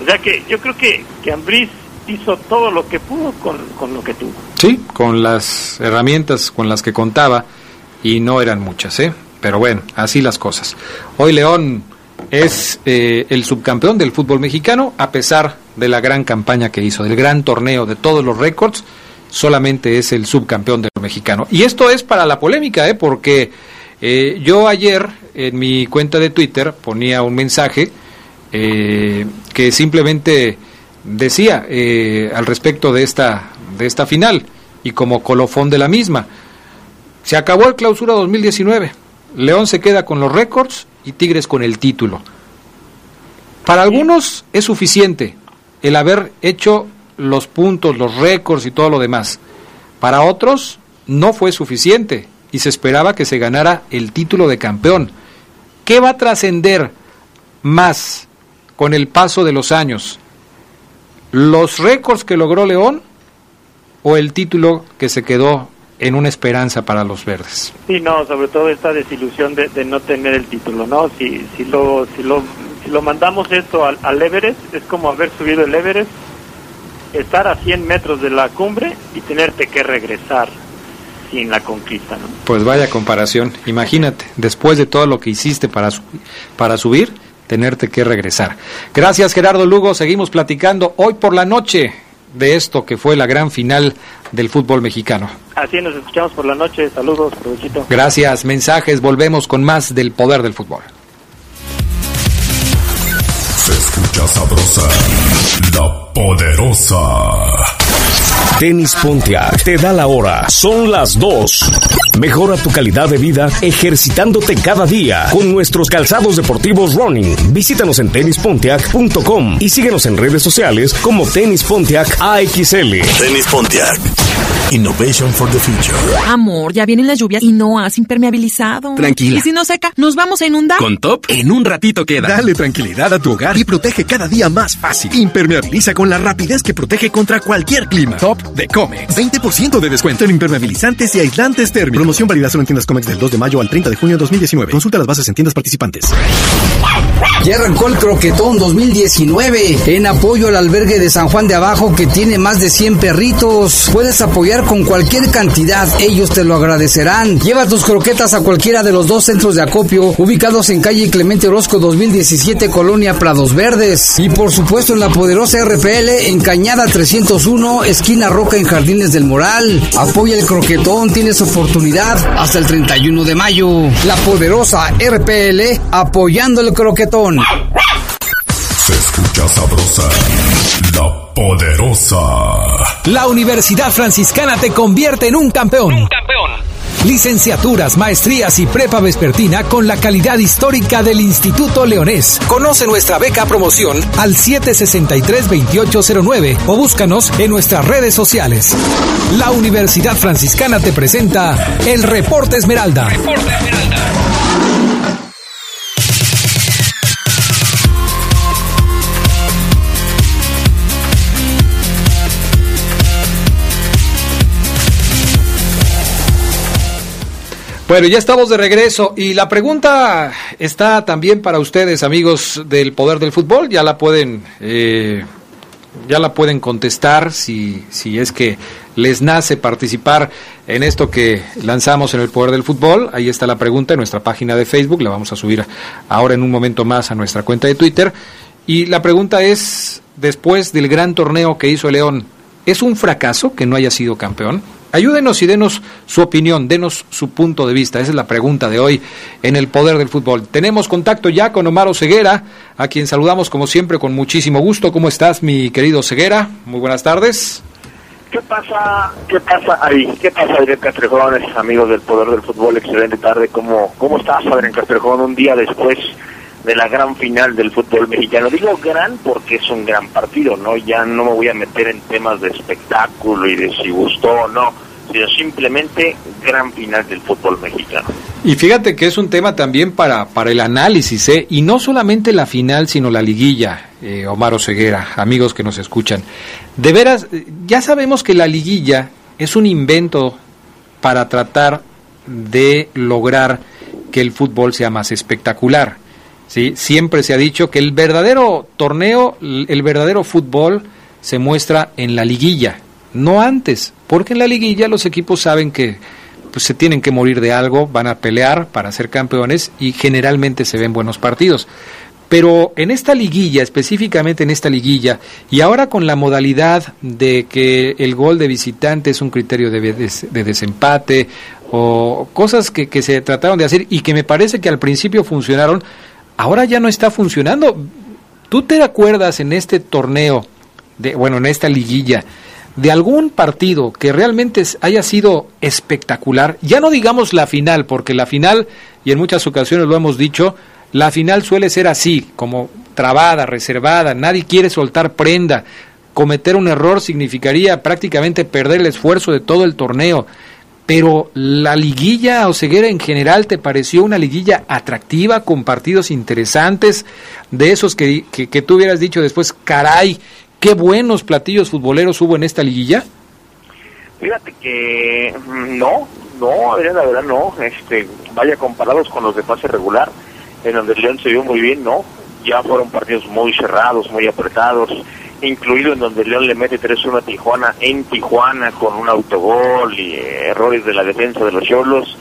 Speaker 21: O sea que yo creo que, que Ambriz hizo todo lo que pudo con, con lo que tuvo.
Speaker 1: Sí, con las herramientas con las que contaba y no eran muchas, ¿eh? Pero bueno, así las cosas. Hoy León es eh, el subcampeón del fútbol mexicano a pesar de la gran campaña que hizo, del gran torneo, de todos los récords, solamente es el subcampeón del mexicano. Y esto es para la polémica, ¿eh? Porque eh, yo ayer en mi cuenta de Twitter ponía un mensaje eh, que simplemente decía eh, al respecto de esta, de esta final y como colofón de la misma. Se acabó el clausura 2019. León se queda con los récords y Tigres con el título. Para algunos es suficiente el haber hecho los puntos, los récords y todo lo demás. Para otros no fue suficiente y se esperaba que se ganara el título de campeón. ¿Qué va a trascender más con el paso de los años? ¿Los récords que logró León o el título que se quedó en una esperanza para los verdes?
Speaker 21: Sí, no, sobre todo esta desilusión de, de no tener el título, ¿no? Si, si, lo, si, lo, si lo mandamos esto al, al Everest, es como haber subido el Everest, estar a 100 metros de la cumbre y tenerte que regresar sin la conquista, ¿no?
Speaker 1: Pues vaya comparación. Imagínate, después de todo lo que hiciste para, para subir, tenerte que regresar. Gracias Gerardo Lugo, seguimos platicando hoy por la noche de esto que fue la gran final del fútbol mexicano.
Speaker 21: Así nos escuchamos por la noche. Saludos, provechito.
Speaker 1: Gracias, mensajes, volvemos con más del poder del fútbol.
Speaker 12: Se escucha sabrosa, la poderosa.
Speaker 3: Tenis Pontiac te da la hora. Son las 2. Mejora tu calidad de vida ejercitándote cada día con nuestros calzados deportivos running. Visítanos en tenispontiac.com y síguenos en redes sociales como Tenis Pontiac AXL.
Speaker 23: Tenis Pontiac. Innovation for the future.
Speaker 6: Amor, ya vienen las lluvias y no has impermeabilizado.
Speaker 7: Tranquila.
Speaker 6: Y si no seca, nos vamos a inundar.
Speaker 7: Con Top, en un ratito queda.
Speaker 2: Dale tranquilidad a tu hogar y protege cada día más fácil. Impermeabiliza con la rapidez que protege contra cualquier clima. Top de Comex. 20% de descuento en impermeabilizantes y aislantes térmicos. Promoción válida solo en tiendas Comex del 2 de mayo al 30 de junio de 2019. Consulta las bases en tiendas participantes.
Speaker 24: Ya arrancó el Croquetón 2019 en apoyo al albergue de San Juan de Abajo que tiene más de 100 perritos. Puedes apoyar con cualquier cantidad, ellos te lo agradecerán. Lleva tus croquetas a cualquiera de los dos centros de acopio ubicados en calle Clemente Orozco 2017 Colonia Prados Verdes. Y por supuesto en la poderosa RPL en Cañada 301 esquina Roca en Jardines del Moral. Apoya el croquetón, tienes oportunidad hasta el 31 de mayo. La poderosa RPL apoyando el croquetón.
Speaker 12: Se escucha sabrosa, la poderosa.
Speaker 20: La Universidad Franciscana te convierte en un campeón. Licenciaturas, maestrías y prepa vespertina con la calidad histórica del Instituto Leonés. Conoce nuestra beca promoción al 763-2809 o búscanos en nuestras redes sociales. La Universidad Franciscana te presenta el Reporte Esmeralda.
Speaker 1: Bueno, ya estamos de regreso y la pregunta está también para ustedes, amigos del Poder del Fútbol. Ya la pueden, eh, ya la pueden contestar si, si es que les nace participar en esto que lanzamos en el Poder del Fútbol. Ahí está la pregunta en nuestra página de Facebook. La vamos a subir ahora en un momento más a nuestra cuenta de Twitter. Y la pregunta es, después del gran torneo que hizo León, ¿es un fracaso que no haya sido campeón? Ayúdenos y denos su opinión, denos su punto de vista. Esa es la pregunta de hoy en el Poder del Fútbol. Tenemos contacto ya con Omar Ceguera, a quien saludamos como siempre con muchísimo gusto. ¿Cómo estás, mi querido Ceguera? Muy buenas tardes.
Speaker 21: ¿Qué pasa? ¿Qué pasa ahí? ¿Qué pasa, Adrián Castrejón, amigos del Poder del Fútbol? Excelente tarde. ¿Cómo, cómo estás, Adrián Castrejón, un día después de la gran final del fútbol mexicano? Digo gran porque es un gran partido, ¿no? Ya no me voy a meter en temas de espectáculo y de si gustó o no, sino simplemente gran final del fútbol mexicano.
Speaker 1: Y fíjate que es un tema también para, para el análisis, ¿eh? y no solamente la final, sino la liguilla, eh, Omar Ceguera, amigos que nos escuchan. De veras, ya sabemos que la liguilla es un invento para tratar de lograr que el fútbol sea más espectacular. ¿Sí? Siempre se ha dicho que el verdadero torneo, el verdadero fútbol se muestra en la liguilla, no antes, porque en la liguilla los equipos saben que pues, se tienen que morir de algo, van a pelear para ser campeones y generalmente se ven buenos partidos. Pero en esta liguilla, específicamente en esta liguilla, y ahora con la modalidad de que el gol de visitante es un criterio de, desempate, o cosas que, que se trataron de hacer y que me parece que al principio funcionaron, ahora ya no está funcionando. ¿Tú te acuerdas en este torneo, de, bueno, en esta liguilla, de algún partido que realmente haya sido espectacular? Ya no digamos la final, porque la final, y en muchas ocasiones lo hemos dicho, la final suele ser así, como trabada, reservada, nadie quiere soltar prenda. Cometer un error significaría prácticamente perder el esfuerzo de todo el torneo. Pero la liguilla o ceguera en general te pareció una liguilla atractiva con partidos interesantes, de esos que, que, tú hubieras dicho después, caray, qué buenos platillos futboleros hubo en esta liguilla.
Speaker 25: Fíjate que mm, no, no, la verdad no, este, vaya comparados con los de fase regular, en donde León se vio muy bien, no, ya fueron partidos muy cerrados, muy apretados, incluido en donde León le mete 3-1 a Tijuana en Tijuana con un autogol y eh, errores de la defensa de los Cholos.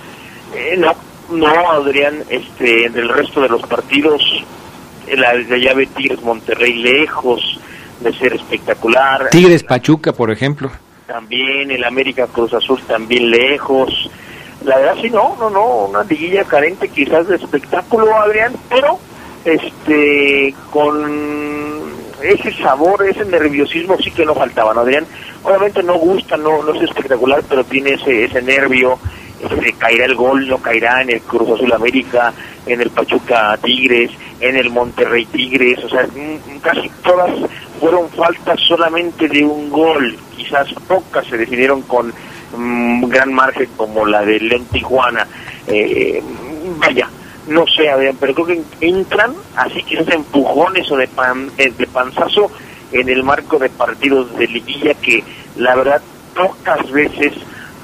Speaker 25: Eh, no, no, Adrián, este, en el resto de los partidos, la, la llave Tigres Monterrey lejos de ser espectacular.
Speaker 1: Tigres Pachuca, por ejemplo.
Speaker 25: También el América Cruz Azul también lejos. La verdad sí, no, no, no, una liguilla carente quizás de espectáculo, Adrián, pero este con ese sabor, ese nerviosismo sí que no faltaba, ¿no, Adrián? Obviamente no gusta, no, no es espectacular, pero tiene ese, ese nervio, ese, caerá el gol, no caerá en el Cruz Azul América, en el Pachuca Tigres, en el Monterrey Tigres, o sea, casi todas fueron faltas solamente de un gol, quizás pocas se decidieron con mm, gran margen como la de León Tijuana. Eh, vaya, no sé, pero creo que entran así que quizás empujones o de, pan, eh, de panzazo en el marco de partidos de liguilla que la verdad pocas veces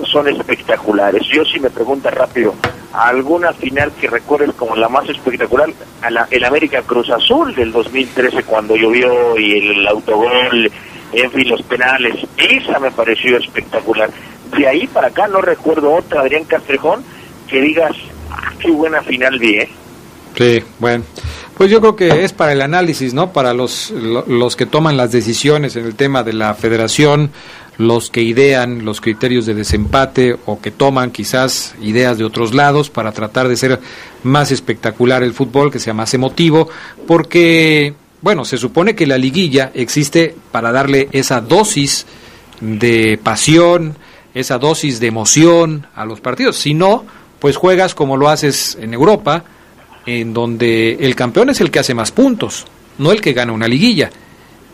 Speaker 25: son espectaculares. Yo si me pregunta rápido, ¿alguna final que recuerdes como la más espectacular? A la, el América Cruz Azul del 2013 cuando llovió y el, autogol, en fin, los penales, esa me pareció espectacular. De ahí para acá no recuerdo otra, Adrián Castrejón, que digas, qué buena final vi, ¿eh?
Speaker 1: Sí, bueno. Pues yo creo que es para el análisis, ¿no? Para los, los que toman las decisiones en el tema de la federación, los que idean los criterios de desempate o que toman quizás ideas de otros lados para tratar de ser más espectacular el fútbol, que sea más emotivo, porque, bueno, se supone que la liguilla existe para darle esa dosis de pasión, esa dosis de emoción a los partidos. Si no, pues juegas como lo haces en Europa, en donde el campeón es el que hace más puntos, no el que gana una liguilla.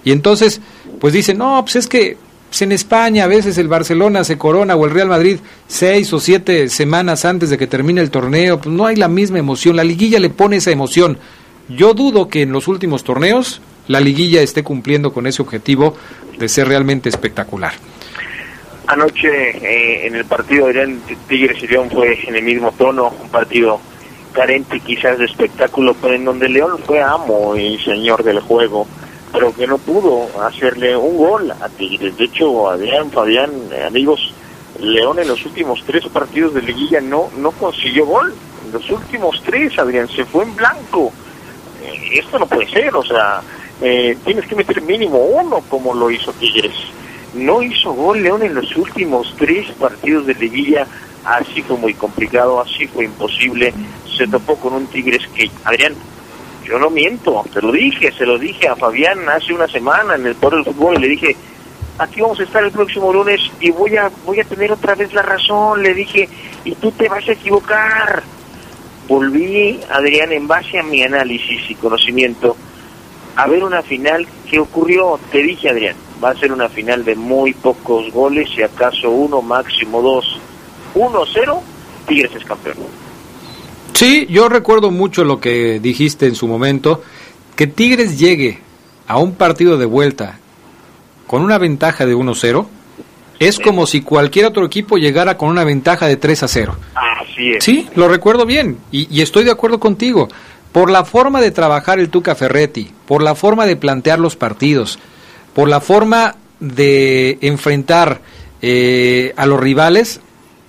Speaker 1: Y entonces, pues dicen, no, pues es que en España a veces el Barcelona se corona o el Real Madrid seis o siete semanas antes de que termine el torneo, pues no hay la misma emoción, la liguilla le pone esa emoción. Yo dudo que en los últimos torneos la liguilla esté cumpliendo con ese objetivo de ser realmente espectacular.
Speaker 25: Anoche eh, en el partido de Tigres y León fue en el mismo tono, un partido carente quizás de espectáculo, pero en donde León fue amo y señor del juego, pero que no pudo hacerle un gol a Tigres. De hecho, Adrián, Fabián, eh, amigos, León en los últimos tres partidos de liguilla no, no consiguió gol. En los últimos tres, Adrián, se fue en blanco. Eh, esto no puede ser, o sea, tienes que meter mínimo uno como lo hizo Tigres no hizo gol León en los últimos tres partidos de liguilla, así fue muy complicado, así fue imposible, se topó con un Tigres que, Adrián, yo no miento, te lo dije, se lo dije a Fabián hace una semana en el Poder del Fútbol y le dije, aquí vamos a estar el próximo lunes y voy a, voy a tener otra vez la razón, le dije, y tú te vas a equivocar. Volví, Adrián, en base a mi análisis y conocimiento, a ver una final que ocurrió, te dije, Adrián, va a ser una final de muy pocos goles, si acaso uno, máximo dos. 1-0, Tigres es campeón.
Speaker 1: Sí, yo recuerdo mucho lo que dijiste en su momento, que Tigres llegue a un partido de vuelta con una ventaja de 1-0, es como si cualquier otro equipo llegara con una ventaja de 3 0.
Speaker 25: Así es.
Speaker 1: Sí, lo recuerdo bien y, y estoy de acuerdo contigo. Por la forma de trabajar el Tuca Ferretti, por la forma de plantear los partidos, por la forma de enfrentar eh, a los rivales,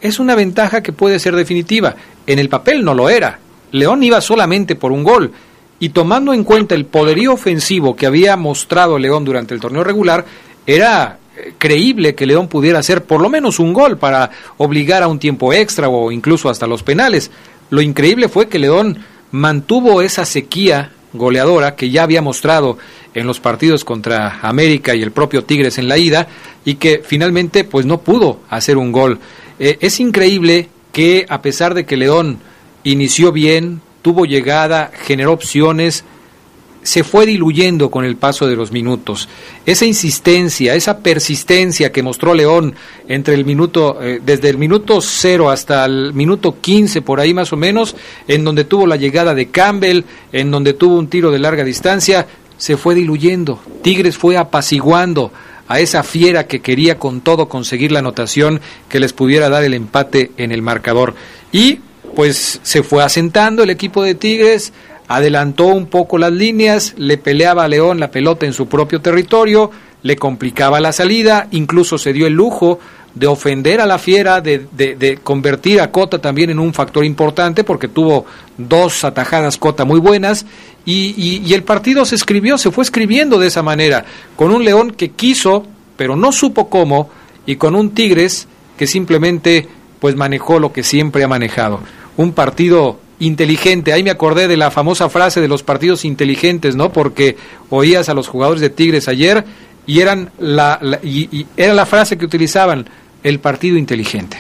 Speaker 1: es una ventaja que puede ser definitiva. En el papel no lo era. León iba solamente por un gol. Y tomando en cuenta el poderío ofensivo que había mostrado León durante el torneo regular, era eh, creíble que León pudiera hacer por lo menos un gol para obligar a un tiempo extra o incluso hasta los penales. Lo increíble fue que León mantuvo esa sequía goleadora que ya había mostrado en los partidos contra América y el propio Tigres en la ida y que finalmente pues no pudo hacer un gol. Eh, es increíble que a pesar de que León inició bien, tuvo llegada, generó opciones, se fue diluyendo con el paso de los minutos. Esa insistencia, esa persistencia que mostró León entre el minuto, eh, desde el minuto cero hasta el minuto 15, por ahí más o menos, en donde tuvo la llegada de Campbell, en donde tuvo un tiro de larga distancia, se fue diluyendo. Tigres fue apaciguando a esa fiera que quería con todo conseguir la anotación que les pudiera dar el empate en el marcador. Y pues se fue asentando el equipo de Tigres, adelantó un poco las líneas, le peleaba a León la pelota en su propio territorio, le complicaba la salida, incluso se dio el lujo de ofender a la fiera, de, convertir a Cota también en un factor importante, porque tuvo dos atajadas Cota muy buenas, y, y, el partido se escribió, se fue escribiendo de esa manera, con un León que quiso, pero no supo cómo, y con un Tigres que simplemente pues manejó lo que siempre ha manejado. Un partido inteligente. Ahí me acordé de la famosa frase de los partidos inteligentes, ¿no? Porque oías a los jugadores de Tigres ayer y eran la, y, era la frase que utilizaban, el partido inteligente.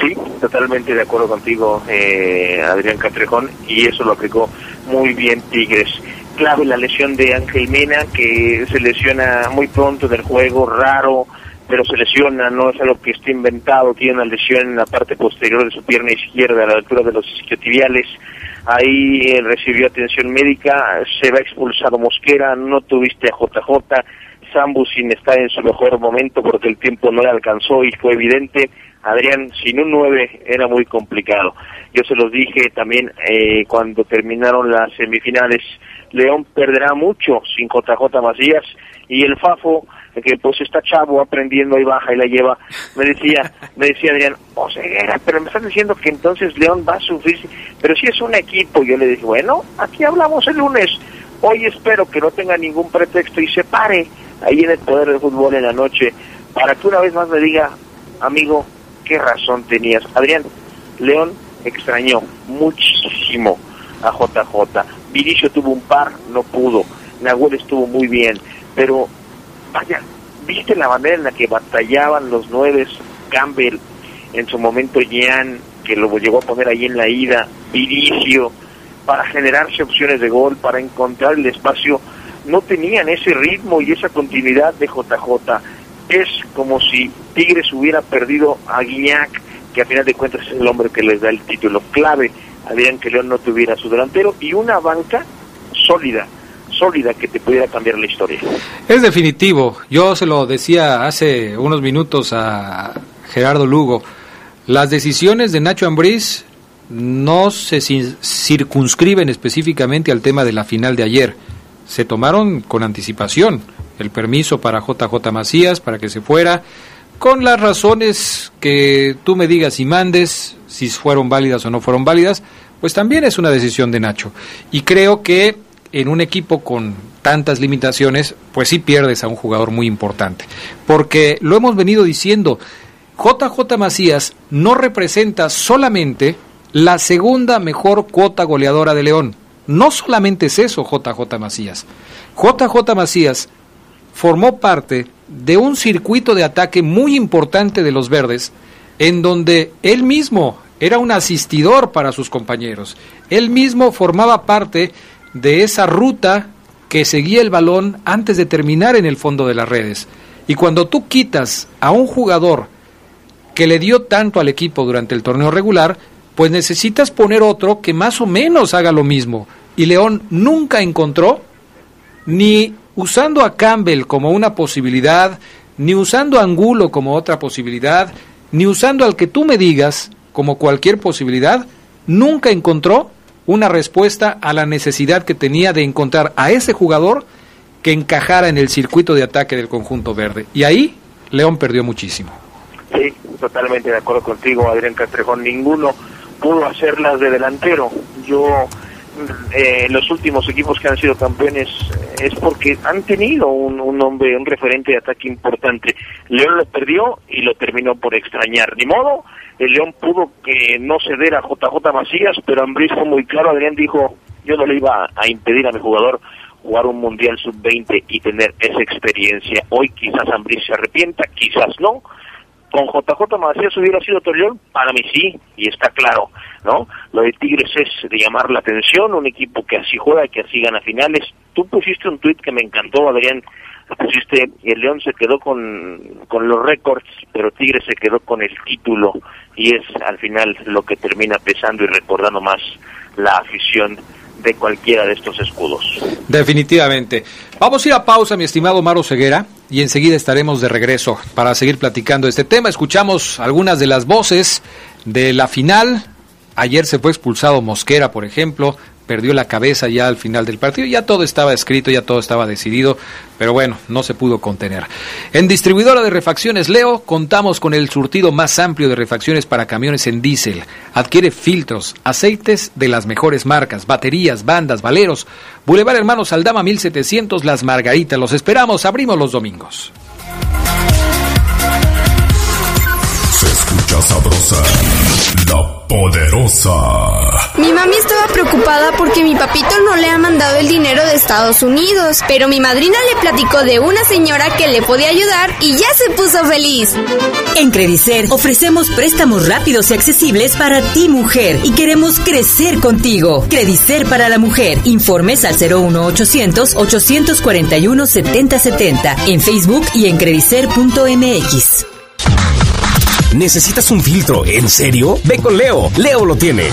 Speaker 25: Sí, totalmente de acuerdo contigo, eh, Adrián Catrejón, y eso lo aplicó muy bien Tigres. Clave la lesión de Ángel Mena, que se lesiona muy pronto del juego, raro, pero se lesiona, no es algo que esté inventado, tiene una lesión en la parte posterior de su pierna izquierda, a la altura de los isquiotibiales. Ahí eh, recibió atención médica, se va expulsado Mosquera, no tuviste a JJ, Sambu sin estar en su mejor momento porque el tiempo no le alcanzó y fue evidente. Adrián, sin un 9 era muy complicado. Yo se los dije también eh, cuando terminaron las semifinales. León perderá mucho sin JJ Macías y el Fafo que pues está chavo aprendiendo y baja y la lleva, me decía, me decía Adrián, o sea, pero me están diciendo que entonces León va a sufrir, pero si es un equipo, yo le dije, bueno, aquí hablamos el lunes, hoy espero que no tenga ningún pretexto y se pare ahí en el poder del fútbol en la noche, para que una vez más me diga, amigo, qué razón tenías. Adrián, León extrañó muchísimo a JJ. Vinicio tuvo un par, no pudo. Nahuel estuvo muy bien, pero vaya, ¿viste la manera en la que batallaban los nueve, Campbell, en su momento Jean, que lo llegó a poner ahí en la ida, Viricio, para generarse opciones de gol, para encontrar el espacio, no tenían ese ritmo y esa continuidad de JJ. Es como si Tigres hubiera perdido a Guiñac, que a final de cuentas es el hombre que les da el título clave. Habían que León no tuviera su delantero y una banca sólida sólida que te pudiera cambiar la historia.
Speaker 1: Es definitivo. Yo se lo decía hace unos minutos a Gerardo Lugo. Las decisiones de Nacho Ambriz no se circunscriben específicamente al tema de la final de ayer. Se tomaron con anticipación el permiso para JJ Macías para que se fuera, con las razones que tú me digas y mandes, si fueron válidas o no fueron válidas, pues también es una decisión de Nacho. Y creo que en un equipo con tantas limitaciones, pues sí pierdes a un jugador muy importante. Porque lo hemos venido diciendo, JJ Macías no representa solamente la segunda mejor cuota goleadora de León. No solamente es eso JJ Macías. JJ Macías formó parte de un circuito de ataque muy importante de los verdes, en donde él mismo era un asistidor para sus compañeros. Él mismo formaba parte de esa ruta que seguía el balón antes de terminar en el fondo de las redes. Y cuando tú quitas a un jugador que le dio tanto al equipo durante el torneo regular, pues necesitas poner otro que más o menos haga lo mismo. Y León nunca encontró, ni usando a Campbell como una posibilidad, ni usando a Angulo como otra posibilidad, ni usando al que tú me digas como cualquier posibilidad, nunca encontró una respuesta a la necesidad que tenía de encontrar a ese jugador que encajara en el circuito de ataque del conjunto verde. Y ahí León perdió muchísimo.
Speaker 25: Sí, totalmente de acuerdo contigo, Adrián Castrejón. Ninguno pudo hacerlas de delantero. Yo, eh, los últimos equipos que han sido campeones eh, es porque han tenido un, un hombre, un referente de ataque importante. León lo perdió y lo terminó por extrañar. Ni modo, el León pudo que no ceder a JJ Macías, pero Ambris fue muy claro. Adrián dijo, yo no le iba a impedir a mi jugador jugar un Mundial Sub-20 y tener esa experiencia. Hoy quizás Ambris se arrepienta, quizás no. Con JJ Macías hubiera sido Torreón, para mí sí, y está claro, ¿no? Lo de Tigres es de llamar la atención, un equipo que así juega, que así gana finales. Tú pusiste un tuit que me encantó, Adrián, pusiste, el León se quedó con, con los récords, pero Tigres se quedó con el título, y es al final lo que termina pesando y recordando más la afición de cualquiera de estos escudos.
Speaker 1: Definitivamente. Vamos a ir a pausa, mi estimado Maro Ceguera, y enseguida estaremos de regreso para seguir platicando este tema. Escuchamos algunas de las voces de la final. Ayer se fue expulsado Mosquera, por ejemplo, perdió la cabeza ya al final del partido, ya todo estaba escrito, ya todo estaba decidido, pero bueno, no se pudo contener. En distribuidora de refacciones Leo contamos con el surtido más amplio de refacciones para camiones en diésel. Adquiere filtros, aceites de las mejores marcas, baterías, bandas, valeros. Boulevard Hermanos Aldama 1700 Las Margaritas. Los esperamos, abrimos los domingos.
Speaker 12: Se escucha sabrosa, la poderosa.
Speaker 26: Mi mami estaba preocupada porque mi papito no le ha mandado el dinero de Estados Unidos, pero mi madrina le platicó de una señora que le podía ayudar y ya se puso feliz.
Speaker 27: En Credicer ofrecemos préstamos rápidos y accesibles para ti mujer y queremos crecer contigo. Credicer para la mujer. Informes al 01800 841 7070 en Facebook y en credicer.mx.
Speaker 3: ¿Necesitas un filtro? ¿En serio? Ve con Leo. Leo lo tiene.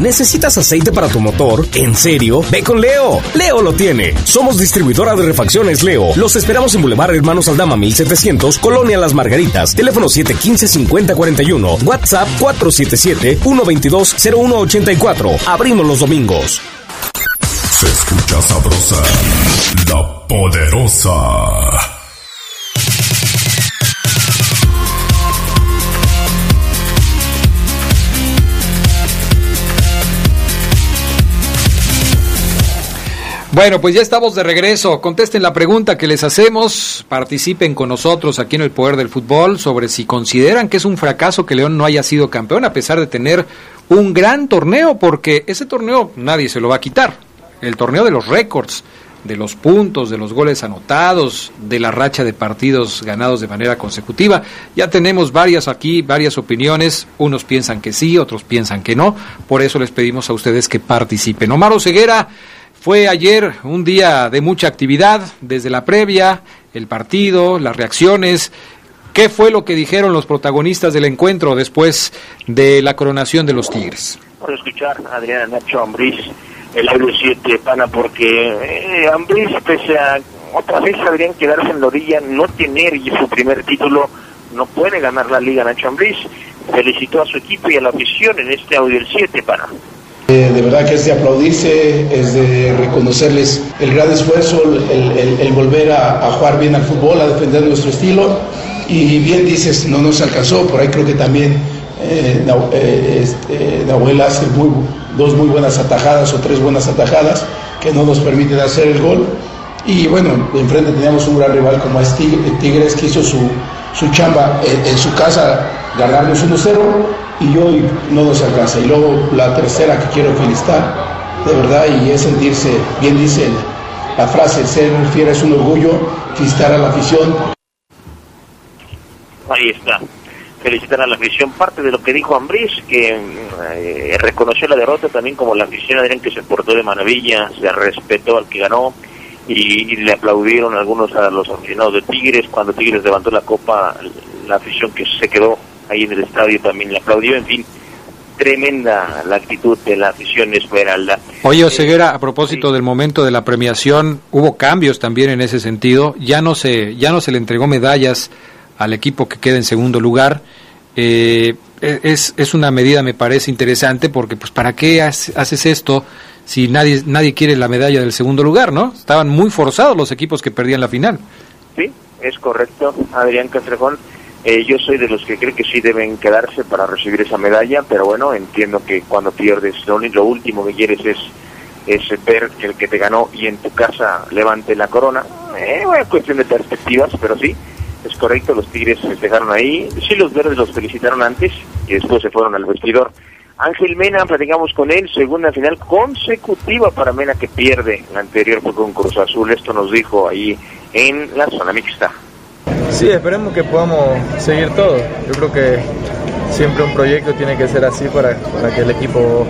Speaker 3: ¿Necesitas aceite para tu motor? ¿En serio? Ve con Leo. Leo lo tiene. Somos distribuidora de refacciones Leo. Los esperamos en Boulevard Hermanos Aldama 1700, Colonia Las Margaritas. Teléfono 715-5041. WhatsApp 477-122-0184. Abrimos los domingos.
Speaker 12: Se escucha sabrosa, la poderosa.
Speaker 1: Bueno, pues ya estamos de regreso. Contesten la pregunta que les hacemos. Participen con nosotros aquí en el Poder del Fútbol sobre si consideran que es un fracaso que León no haya sido campeón a pesar de tener un gran torneo, porque ese torneo nadie se lo va a quitar. El torneo de los récords, de los puntos, de los goles anotados, de la racha de partidos ganados de manera consecutiva. Ya tenemos varias aquí, varias opiniones. Unos piensan que sí, otros piensan que no. Por eso les pedimos a ustedes que participen. Omar Ceguera. Fue ayer un día de mucha actividad, desde la previa, el partido, las reacciones. ¿Qué fue lo que dijeron los protagonistas del encuentro después de la coronación de los Tigres?
Speaker 25: Por escuchar a Adriana Nacho Ambriz, el audio 7, pana, porque eh, Ambriz, pese a otra vez Adrián quedarse en la orilla, no tener su primer título, no puede ganar la liga Nacho Ambriz. Felicitó a su equipo y a la afición en este audio el 7, pana.
Speaker 22: Eh, de verdad que es de aplaudirse, es de reconocerles el gran esfuerzo, el, volver a, jugar bien al fútbol, a defender nuestro estilo. Y bien dices, no nos alcanzó, por ahí creo que también eh, eh, este, hace dos muy buenas atajadas o tres buenas atajadas que no nos permiten hacer el gol. Y bueno, enfrente teníamos un gran rival como es Tigres, que hizo su, su chamba en, en su casa, ganarnos 1-0 y hoy no nos alcanza. Y luego la tercera que quiero felicitar, de verdad, y es sentirse, bien dice la frase, ser fiera es un orgullo, felicitar a la afición.
Speaker 25: Ahí está. Felicitar a la afición. Parte de lo que dijo Ambriz, que eh, reconoció la derrota también como la afición, Adrián, que se portó de maravilla, se respetó al que ganó y, y le aplaudieron algunos a los aficionados de Tigres. Cuando Tigres levantó la copa, la afición que se quedó ahí en el estadio también le aplaudió, en fin, tremenda la actitud de la afición esmeralda.
Speaker 1: Oye, Oseguera, a propósito sí. del momento de la premiación, hubo cambios también en ese sentido, ya no se, ya no se le entregó medallas al equipo que queda en segundo lugar, eh, e, es, es una medida, me parece interesante, porque pues ¿para qué haces esto si nadie, nadie quiere la medalla del segundo lugar, ¿no? Estaban muy forzados los equipos que perdían la final.
Speaker 25: Sí, es correcto, Adrián Castrejón. Eh, yo soy de los que cree que sí deben quedarse para recibir esa medalla, pero bueno, entiendo que cuando pierdes, lo, último que quieres es, ver que el que te ganó y en tu casa levante la corona. Eh, cuestión de perspectivas, pero sí, es correcto, los Tigres se dejaron ahí. Sí, los verdes los felicitaron antes y después se fueron al vestidor. Ángel Mena, platicamos con él, segunda final consecutiva para Mena que pierde. La anterior fue con Cruz Azul, esto nos dijo ahí en la zona mixta.
Speaker 28: Sí, esperemos que podamos seguir todo. Yo creo que siempre un proyecto tiene que ser así para, para que el equipo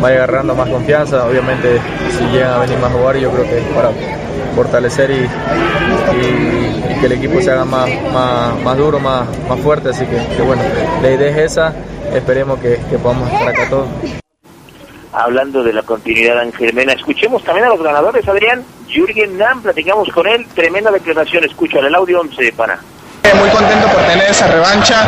Speaker 28: vaya agarrando más confianza. Obviamente, si llegan a venir más jugadores, yo creo que para fortalecer y, que el equipo se haga más, más, duro, más, más fuerte. Así que, bueno, la idea es esa. Esperemos que, podamos estar acá todos.
Speaker 25: Hablando de la continuidad de Ángel Mena, escuchemos también a los ganadores, Adrián. Jürgen Nam, platicamos con él. Tremenda declaración, escucha el audio 11 para.
Speaker 29: Muy contento por tener esa revancha,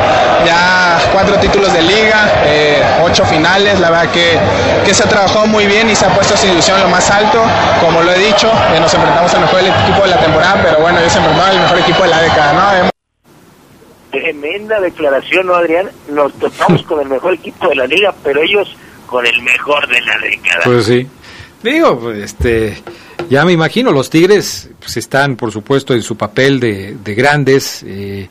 Speaker 29: ya cuatro títulos de liga, eh, ocho finales, la verdad que, que, se ha trabajado muy bien y se ha puesto su ilusión lo más alto, como lo he dicho, eh, nos enfrentamos al mejor equipo de la temporada, pero bueno, yo se enfrentaba al mejor equipo de la década, ¿no?
Speaker 25: Tremenda declaración, ¿no, Adrián? Nos topamos con el mejor equipo de la liga, pero ellos con el mejor de la década.
Speaker 1: Pues sí. Digo, pues, este, ya me imagino, los Tigres pues, están, por supuesto, en su papel de, de grandes eh,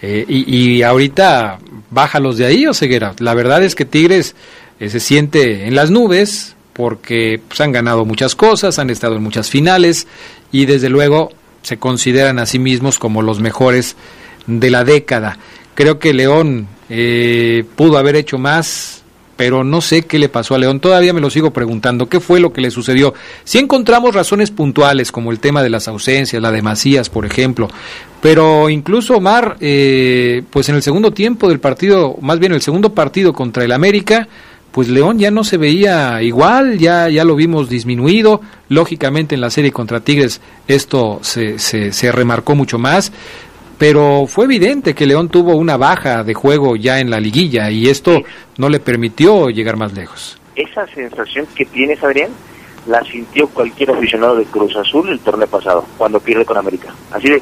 Speaker 1: eh, y, y, ahorita bájalos de ahí, o ceguera. La verdad es que Tigres eh, se siente en las nubes porque pues, han ganado muchas cosas, han estado en muchas finales y desde luego se consideran a sí mismos como los mejores de la década. Creo que León pudo haber hecho más, pero no sé qué le pasó a León. Todavía me lo sigo preguntando, ¿qué fue lo que le sucedió? Si encontramos razones puntuales, como el tema de las ausencias, la de Macías, por ejemplo, pero incluso Omar, eh, pues en el segundo tiempo del partido, más bien el segundo partido contra el América, pues León ya no se veía igual, ya, ya lo vimos disminuido. Lógicamente en la serie contra Tigres esto se, se, se remarcó mucho más pero fue evidente que León tuvo una baja de juego ya en la liguilla y esto no le permitió llegar más lejos.
Speaker 25: Esa sensación que tienes, Adrián, la sintió cualquier aficionado de Cruz Azul el torneo pasado, cuando pierde con América. Así de,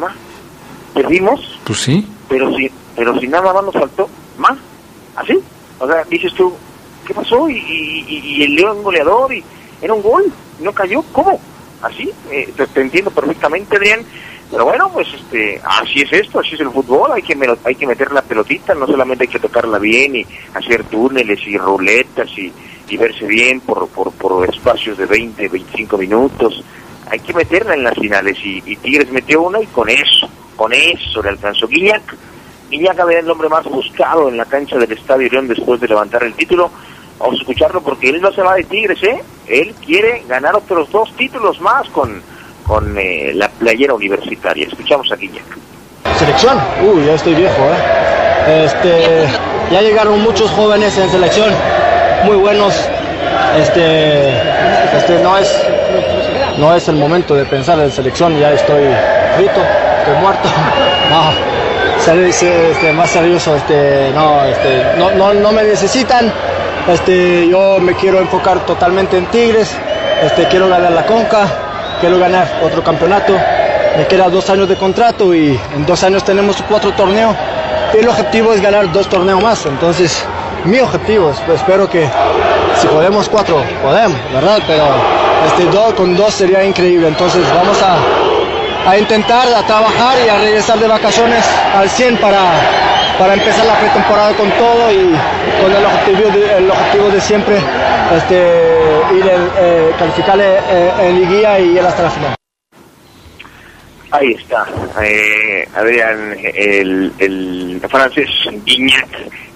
Speaker 25: más, perdimos.
Speaker 1: Pues sí.
Speaker 25: Pero si, pero si nada más nos faltó, más, así. O sea, dices tú, ¿qué pasó? Y, y, el León goleador, y era un gol, no cayó, ¿cómo? Así, eh, te entiendo perfectamente, Adrián pero bueno, pues este, así es esto, así es el fútbol, hay que, hay que meter la pelotita, no solamente hay que tocarla bien y hacer túneles y ruletas y, verse bien por, por, por espacios de 20, 25 minutos, hay que meterla en las finales y, Tigres metió una y con eso, con eso le alcanzó Guiñac. Guiñac había el hombre más buscado en la cancha del Estadio León después de levantar el título. Vamos a escucharlo porque él no se va de Tigres, ¿eh? Él quiere ganar otros dos títulos más con con eh, la playera universitaria. Escuchamos a Guiñac.
Speaker 30: Selección, uy, ya estoy viejo, ¿eh? Este, ya llegaron muchos jóvenes en selección, muy buenos. Este, este no es, no es el momento de pensar en selección, ya estoy frito, estoy muerto. No, este, más serioso, este, no, este, no, no, no me necesitan. Este, yo me quiero enfocar totalmente en Tigres, este, quiero ganar la Conca, quiero ganar otro campeonato. Me quedan dos años de contrato y en dos años tenemos cuatro torneos. Y el objetivo es ganar dos torneos más. Entonces, mi objetivo, pues, espero que si podemos cuatro, podemos, ¿verdad? Pero este, dos, con dos sería increíble. Entonces, vamos a, a intentar, a trabajar y a regresar de vacaciones al 100 para, para empezar la pretemporada con todo y con el objetivo de, el objetivo de siempre este, ir eh, calificar eh, en liguilla y ir hasta la final.
Speaker 25: Ahí está, eh, Adrián, el, el francés Guignac.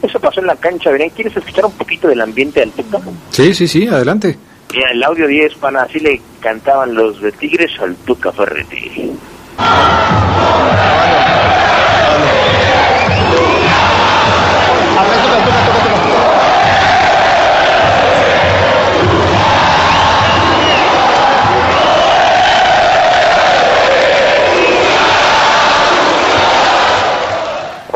Speaker 25: Eso pasó en la cancha, Adrián. ¿Quieres escuchar un poquito del ambiente del Tuca?
Speaker 1: Sí, sí, sí, adelante.
Speaker 25: Mira, el audio 10, pana, así le cantaban los de Tigres al Tuca Ferretti.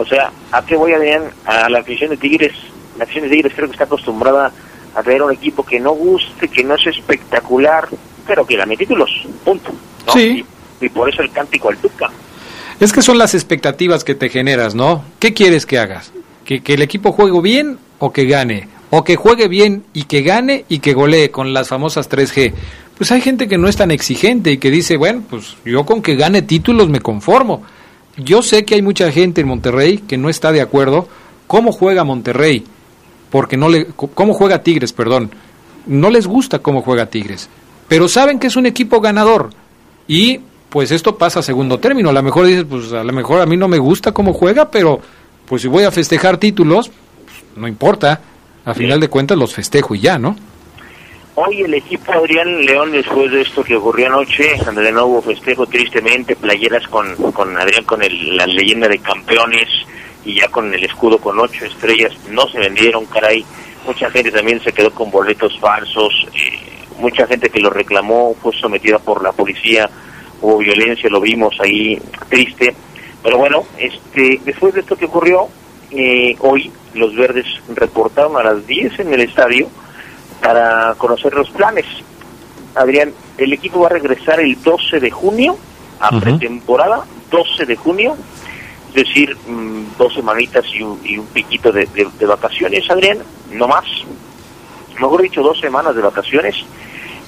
Speaker 25: Sea, ¿A qué voy, Adrián? A la afición de Tigres. La afición de Tigres creo que está acostumbrada a ver un equipo que no guste, que no es espectacular, pero que gane títulos, punto. ¿no?
Speaker 1: Sí.
Speaker 25: Y, y por eso el cántico al Tuca.
Speaker 1: Es que son las expectativas que te generas, ¿no? ¿Qué quieres que hagas? ¿Que, que el equipo juegue bien o que gane? O que juegue bien y que gane y que golee con las famosas 3G. Pues hay gente que no es tan exigente y que dice, bueno, pues yo con que gane títulos me conformo. Yo sé que hay mucha gente en Monterrey que no está de acuerdo cómo juega Monterrey, porque no le cómo juega Tigres, perdón. No les gusta cómo juega Tigres, pero saben que es un equipo ganador y pues esto pasa a segundo término. A lo mejor dices, pues a lo mejor a mí no me gusta cómo juega, pero pues si voy a festejar títulos, pues, no importa. A final de cuentas los festejo y ya, ¿no?
Speaker 25: Hoy el equipo Adrián León, después de esto que ocurrió anoche, de nuevo festejo tristemente, playeras con, con Adrián, con el, la leyenda de campeones y ya con el escudo con ocho estrellas, no se vendieron, caray. Mucha gente también se quedó con boletos falsos, eh, mucha gente que lo reclamó fue sometida por la policía, hubo violencia, lo vimos ahí triste. Pero bueno, este después de esto que ocurrió, eh, hoy los verdes reportaron a las 10 en el estadio para conocer los planes. Adrián, el equipo va a regresar el 12 de junio a pretemporada, 12 de junio, es decir, mm, dos semanitas y un, y un piquito de, de- de vacaciones, Adrián, no más. Mejor dicho, dos semanas de vacaciones.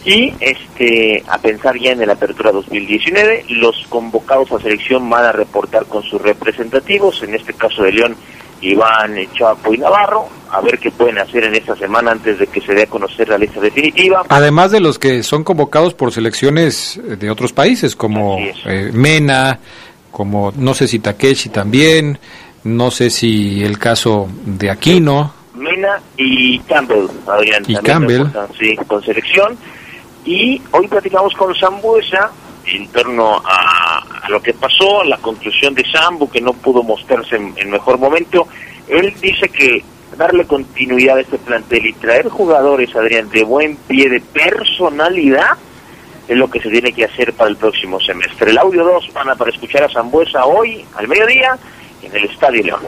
Speaker 25: Y este a pensar ya en la apertura 2019, los convocados a selección van a reportar con sus representativos, en este caso de León, Iván Chapo y Navarro, a ver qué pueden hacer en esta semana antes de que se dé a conocer la lista definitiva.
Speaker 1: Además de los que son convocados por selecciones eh, de otros países, como eh, Mena, como no sé si Takeshi también, no sé si el caso de Aquino.
Speaker 25: Mena y Campbell, Adrián.
Speaker 1: Y Campbell.
Speaker 25: Sí, con selección. Y hoy platicamos con Sambuesa en torno a, lo que pasó, la conclusión de Sambu, que no pudo mostrarse en, mejor momento. Él dice que darle continuidad a este plantel y traer jugadores, Adrián, de buen pie, de personalidad, es lo que se tiene que hacer para el próximo semestre. El audio 2 van a para escuchar a Sambuesa hoy, al mediodía, en el Estadio León.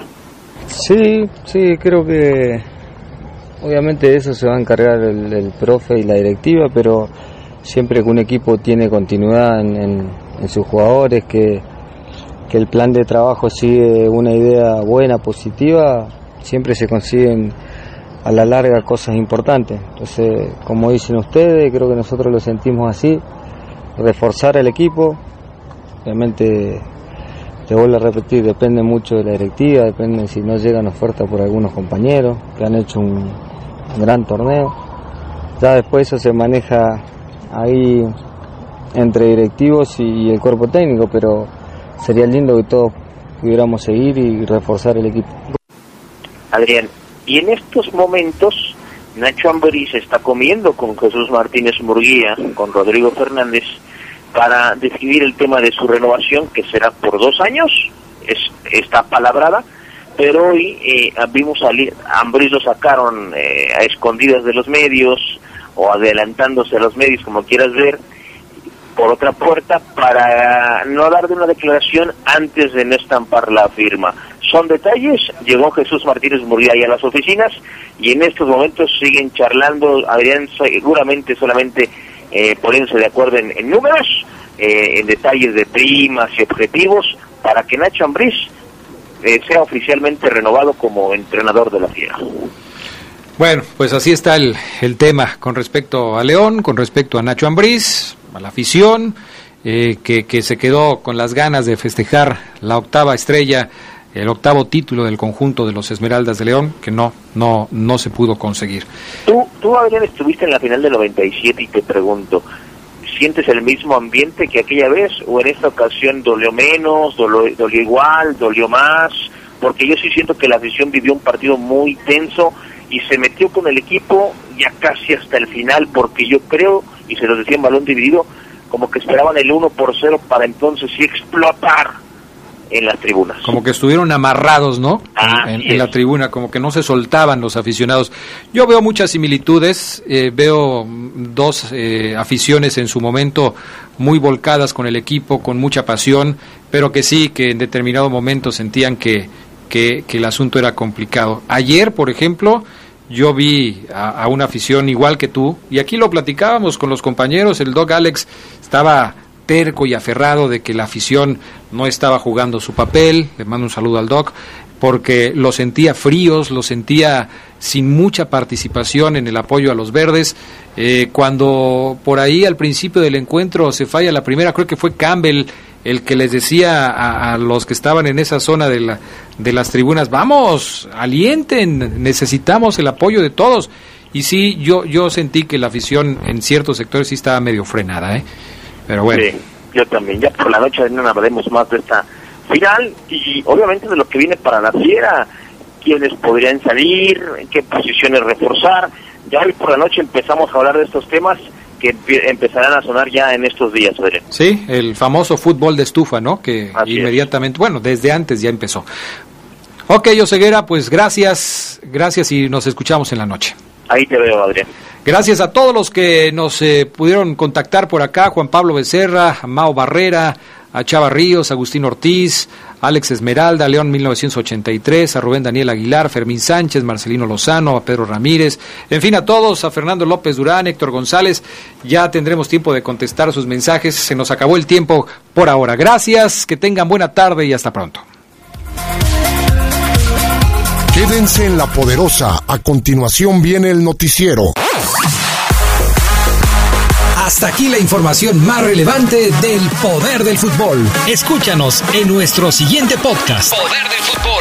Speaker 31: Sí, sí, creo que obviamente eso se va a encargar el profe y la directiva, pero siempre que un equipo tiene continuidad en, sus jugadores, que, que el plan de trabajo sigue una idea buena, positiva, siempre se consiguen a la larga cosas importantes. Entonces, como dicen ustedes, creo que nosotros lo sentimos así, reforzar el equipo, obviamente te vuelvo a repetir, depende mucho de la directiva, depende si no llegan ofertas por algunos compañeros que han hecho un gran torneo. Ya después eso se maneja ahí entre directivos y el cuerpo técnico, pero sería lindo que todos pudiéramos seguir y reforzar el equipo.
Speaker 25: Adrián, y en estos momentos Nacho Ambriz está comiendo con Jesús Martínez Murguía, con Rodrigo Fernández, para definir el tema de su renovación, que será por dos años, es, está palabrada, pero hoy eh, vimos a Ambriz lo sacaron eh, a escondidas de los medios, o adelantándose a los medios, como quieras ver, por otra puerta para no dar de una declaración antes de no estampar la firma. Son detalles, llegó Jesús Martínez Murguía ahí a las oficinas y en estos momentos siguen charlando, Adrián, seguramente solamente eh, poniéndose de acuerdo en, en números, eh, en detalles de primas y objetivos, para que Nacho Ambriz eh, sea oficialmente renovado como entrenador de la Fiera.
Speaker 1: Bueno, pues así está el, el tema con respecto a León, con respecto a Nacho Ambriz, a la afición, eh, que, que se quedó con las ganas de festejar la octava estrella, el octavo título del conjunto de los Esmeraldas de León, que no, no, no se pudo conseguir.
Speaker 25: Tú, tú, Adrián, estuviste en la final del 97 y te pregunto, ¿sientes el mismo ambiente que aquella vez o en esta ocasión dolió menos, dolió, dolió igual, dolió más? Porque yo sí siento que la afición vivió un partido muy tenso y se metió con el equipo ya casi hasta el final porque yo creo, y se los decía en balón dividido, como que esperaban el 1 por 0 para entonces sí explotar en las tribunas.
Speaker 1: Como que estuvieron amarrados, ¿no? En, en la tribuna, como que no se soltaban los aficionados. Yo veo muchas similitudes, eh, veo mm, dos eh, aficiones en su momento muy volcadas con el equipo, con mucha pasión, pero que sí, que en determinado momento sentían que, que, que el asunto era complicado. Ayer, por ejemplo, yo vi a, una afición igual que tú, y aquí lo platicábamos con los compañeros, el Doc Alex estaba terco y aferrado de que la afición no estaba jugando su papel, le mando un saludo al Doc, porque lo sentía fríos, lo sentía sin mucha participación en el apoyo a los verdes. Eh, cuando por ahí al principio del encuentro se falla la primera, creo que fue Campbell el que les decía a, a, los que estaban en esa zona de, la, de las tribunas, vamos, alienten, necesitamos el apoyo de todos. Y sí, yo, yo sentí que la afición en ciertos sectores sí estaba medio frenada, ¿eh? Pero bueno.
Speaker 25: Sí, yo también. Ya por la noche no hablaremos más de esta final y obviamente de lo que viene para la fiera, quiénes podrían salir, en qué posiciones reforzar. Ya hoy por la noche empezamos a hablar de estos temas que empezarán a sonar ya en estos días, Adrián.
Speaker 1: Sí, el famoso fútbol de estufa, ¿no? Que
Speaker 25: Así
Speaker 1: inmediatamente, bueno, desde antes ya empezó. Ok, Oseguera, pues gracias, gracias y nos escuchamos en la noche.
Speaker 25: Ahí te veo, Adrián.
Speaker 1: Gracias a todos los que nos eh, pudieron contactar por acá, Juan Pablo Becerra, Mao Barrera, a Chava Ríos, Agustín Ortiz, Alex Esmeralda, León 1983, a Rubén Daniel Aguilar, Fermín Sánchez, Marcelino Lozano, a Pedro Ramírez, en fin, a todos, a Fernando López Durán, Héctor González, ya tendremos tiempo de contestar sus mensajes, se nos acabó el tiempo por ahora. Gracias, que tengan buena tarde y hasta pronto.
Speaker 12: Quédense en la poderosa, a continuación viene el noticiero.
Speaker 20: Hasta aquí la información más relevante del poder del fútbol. Escúchanos en nuestro siguiente podcast.
Speaker 3: Poder del fútbol.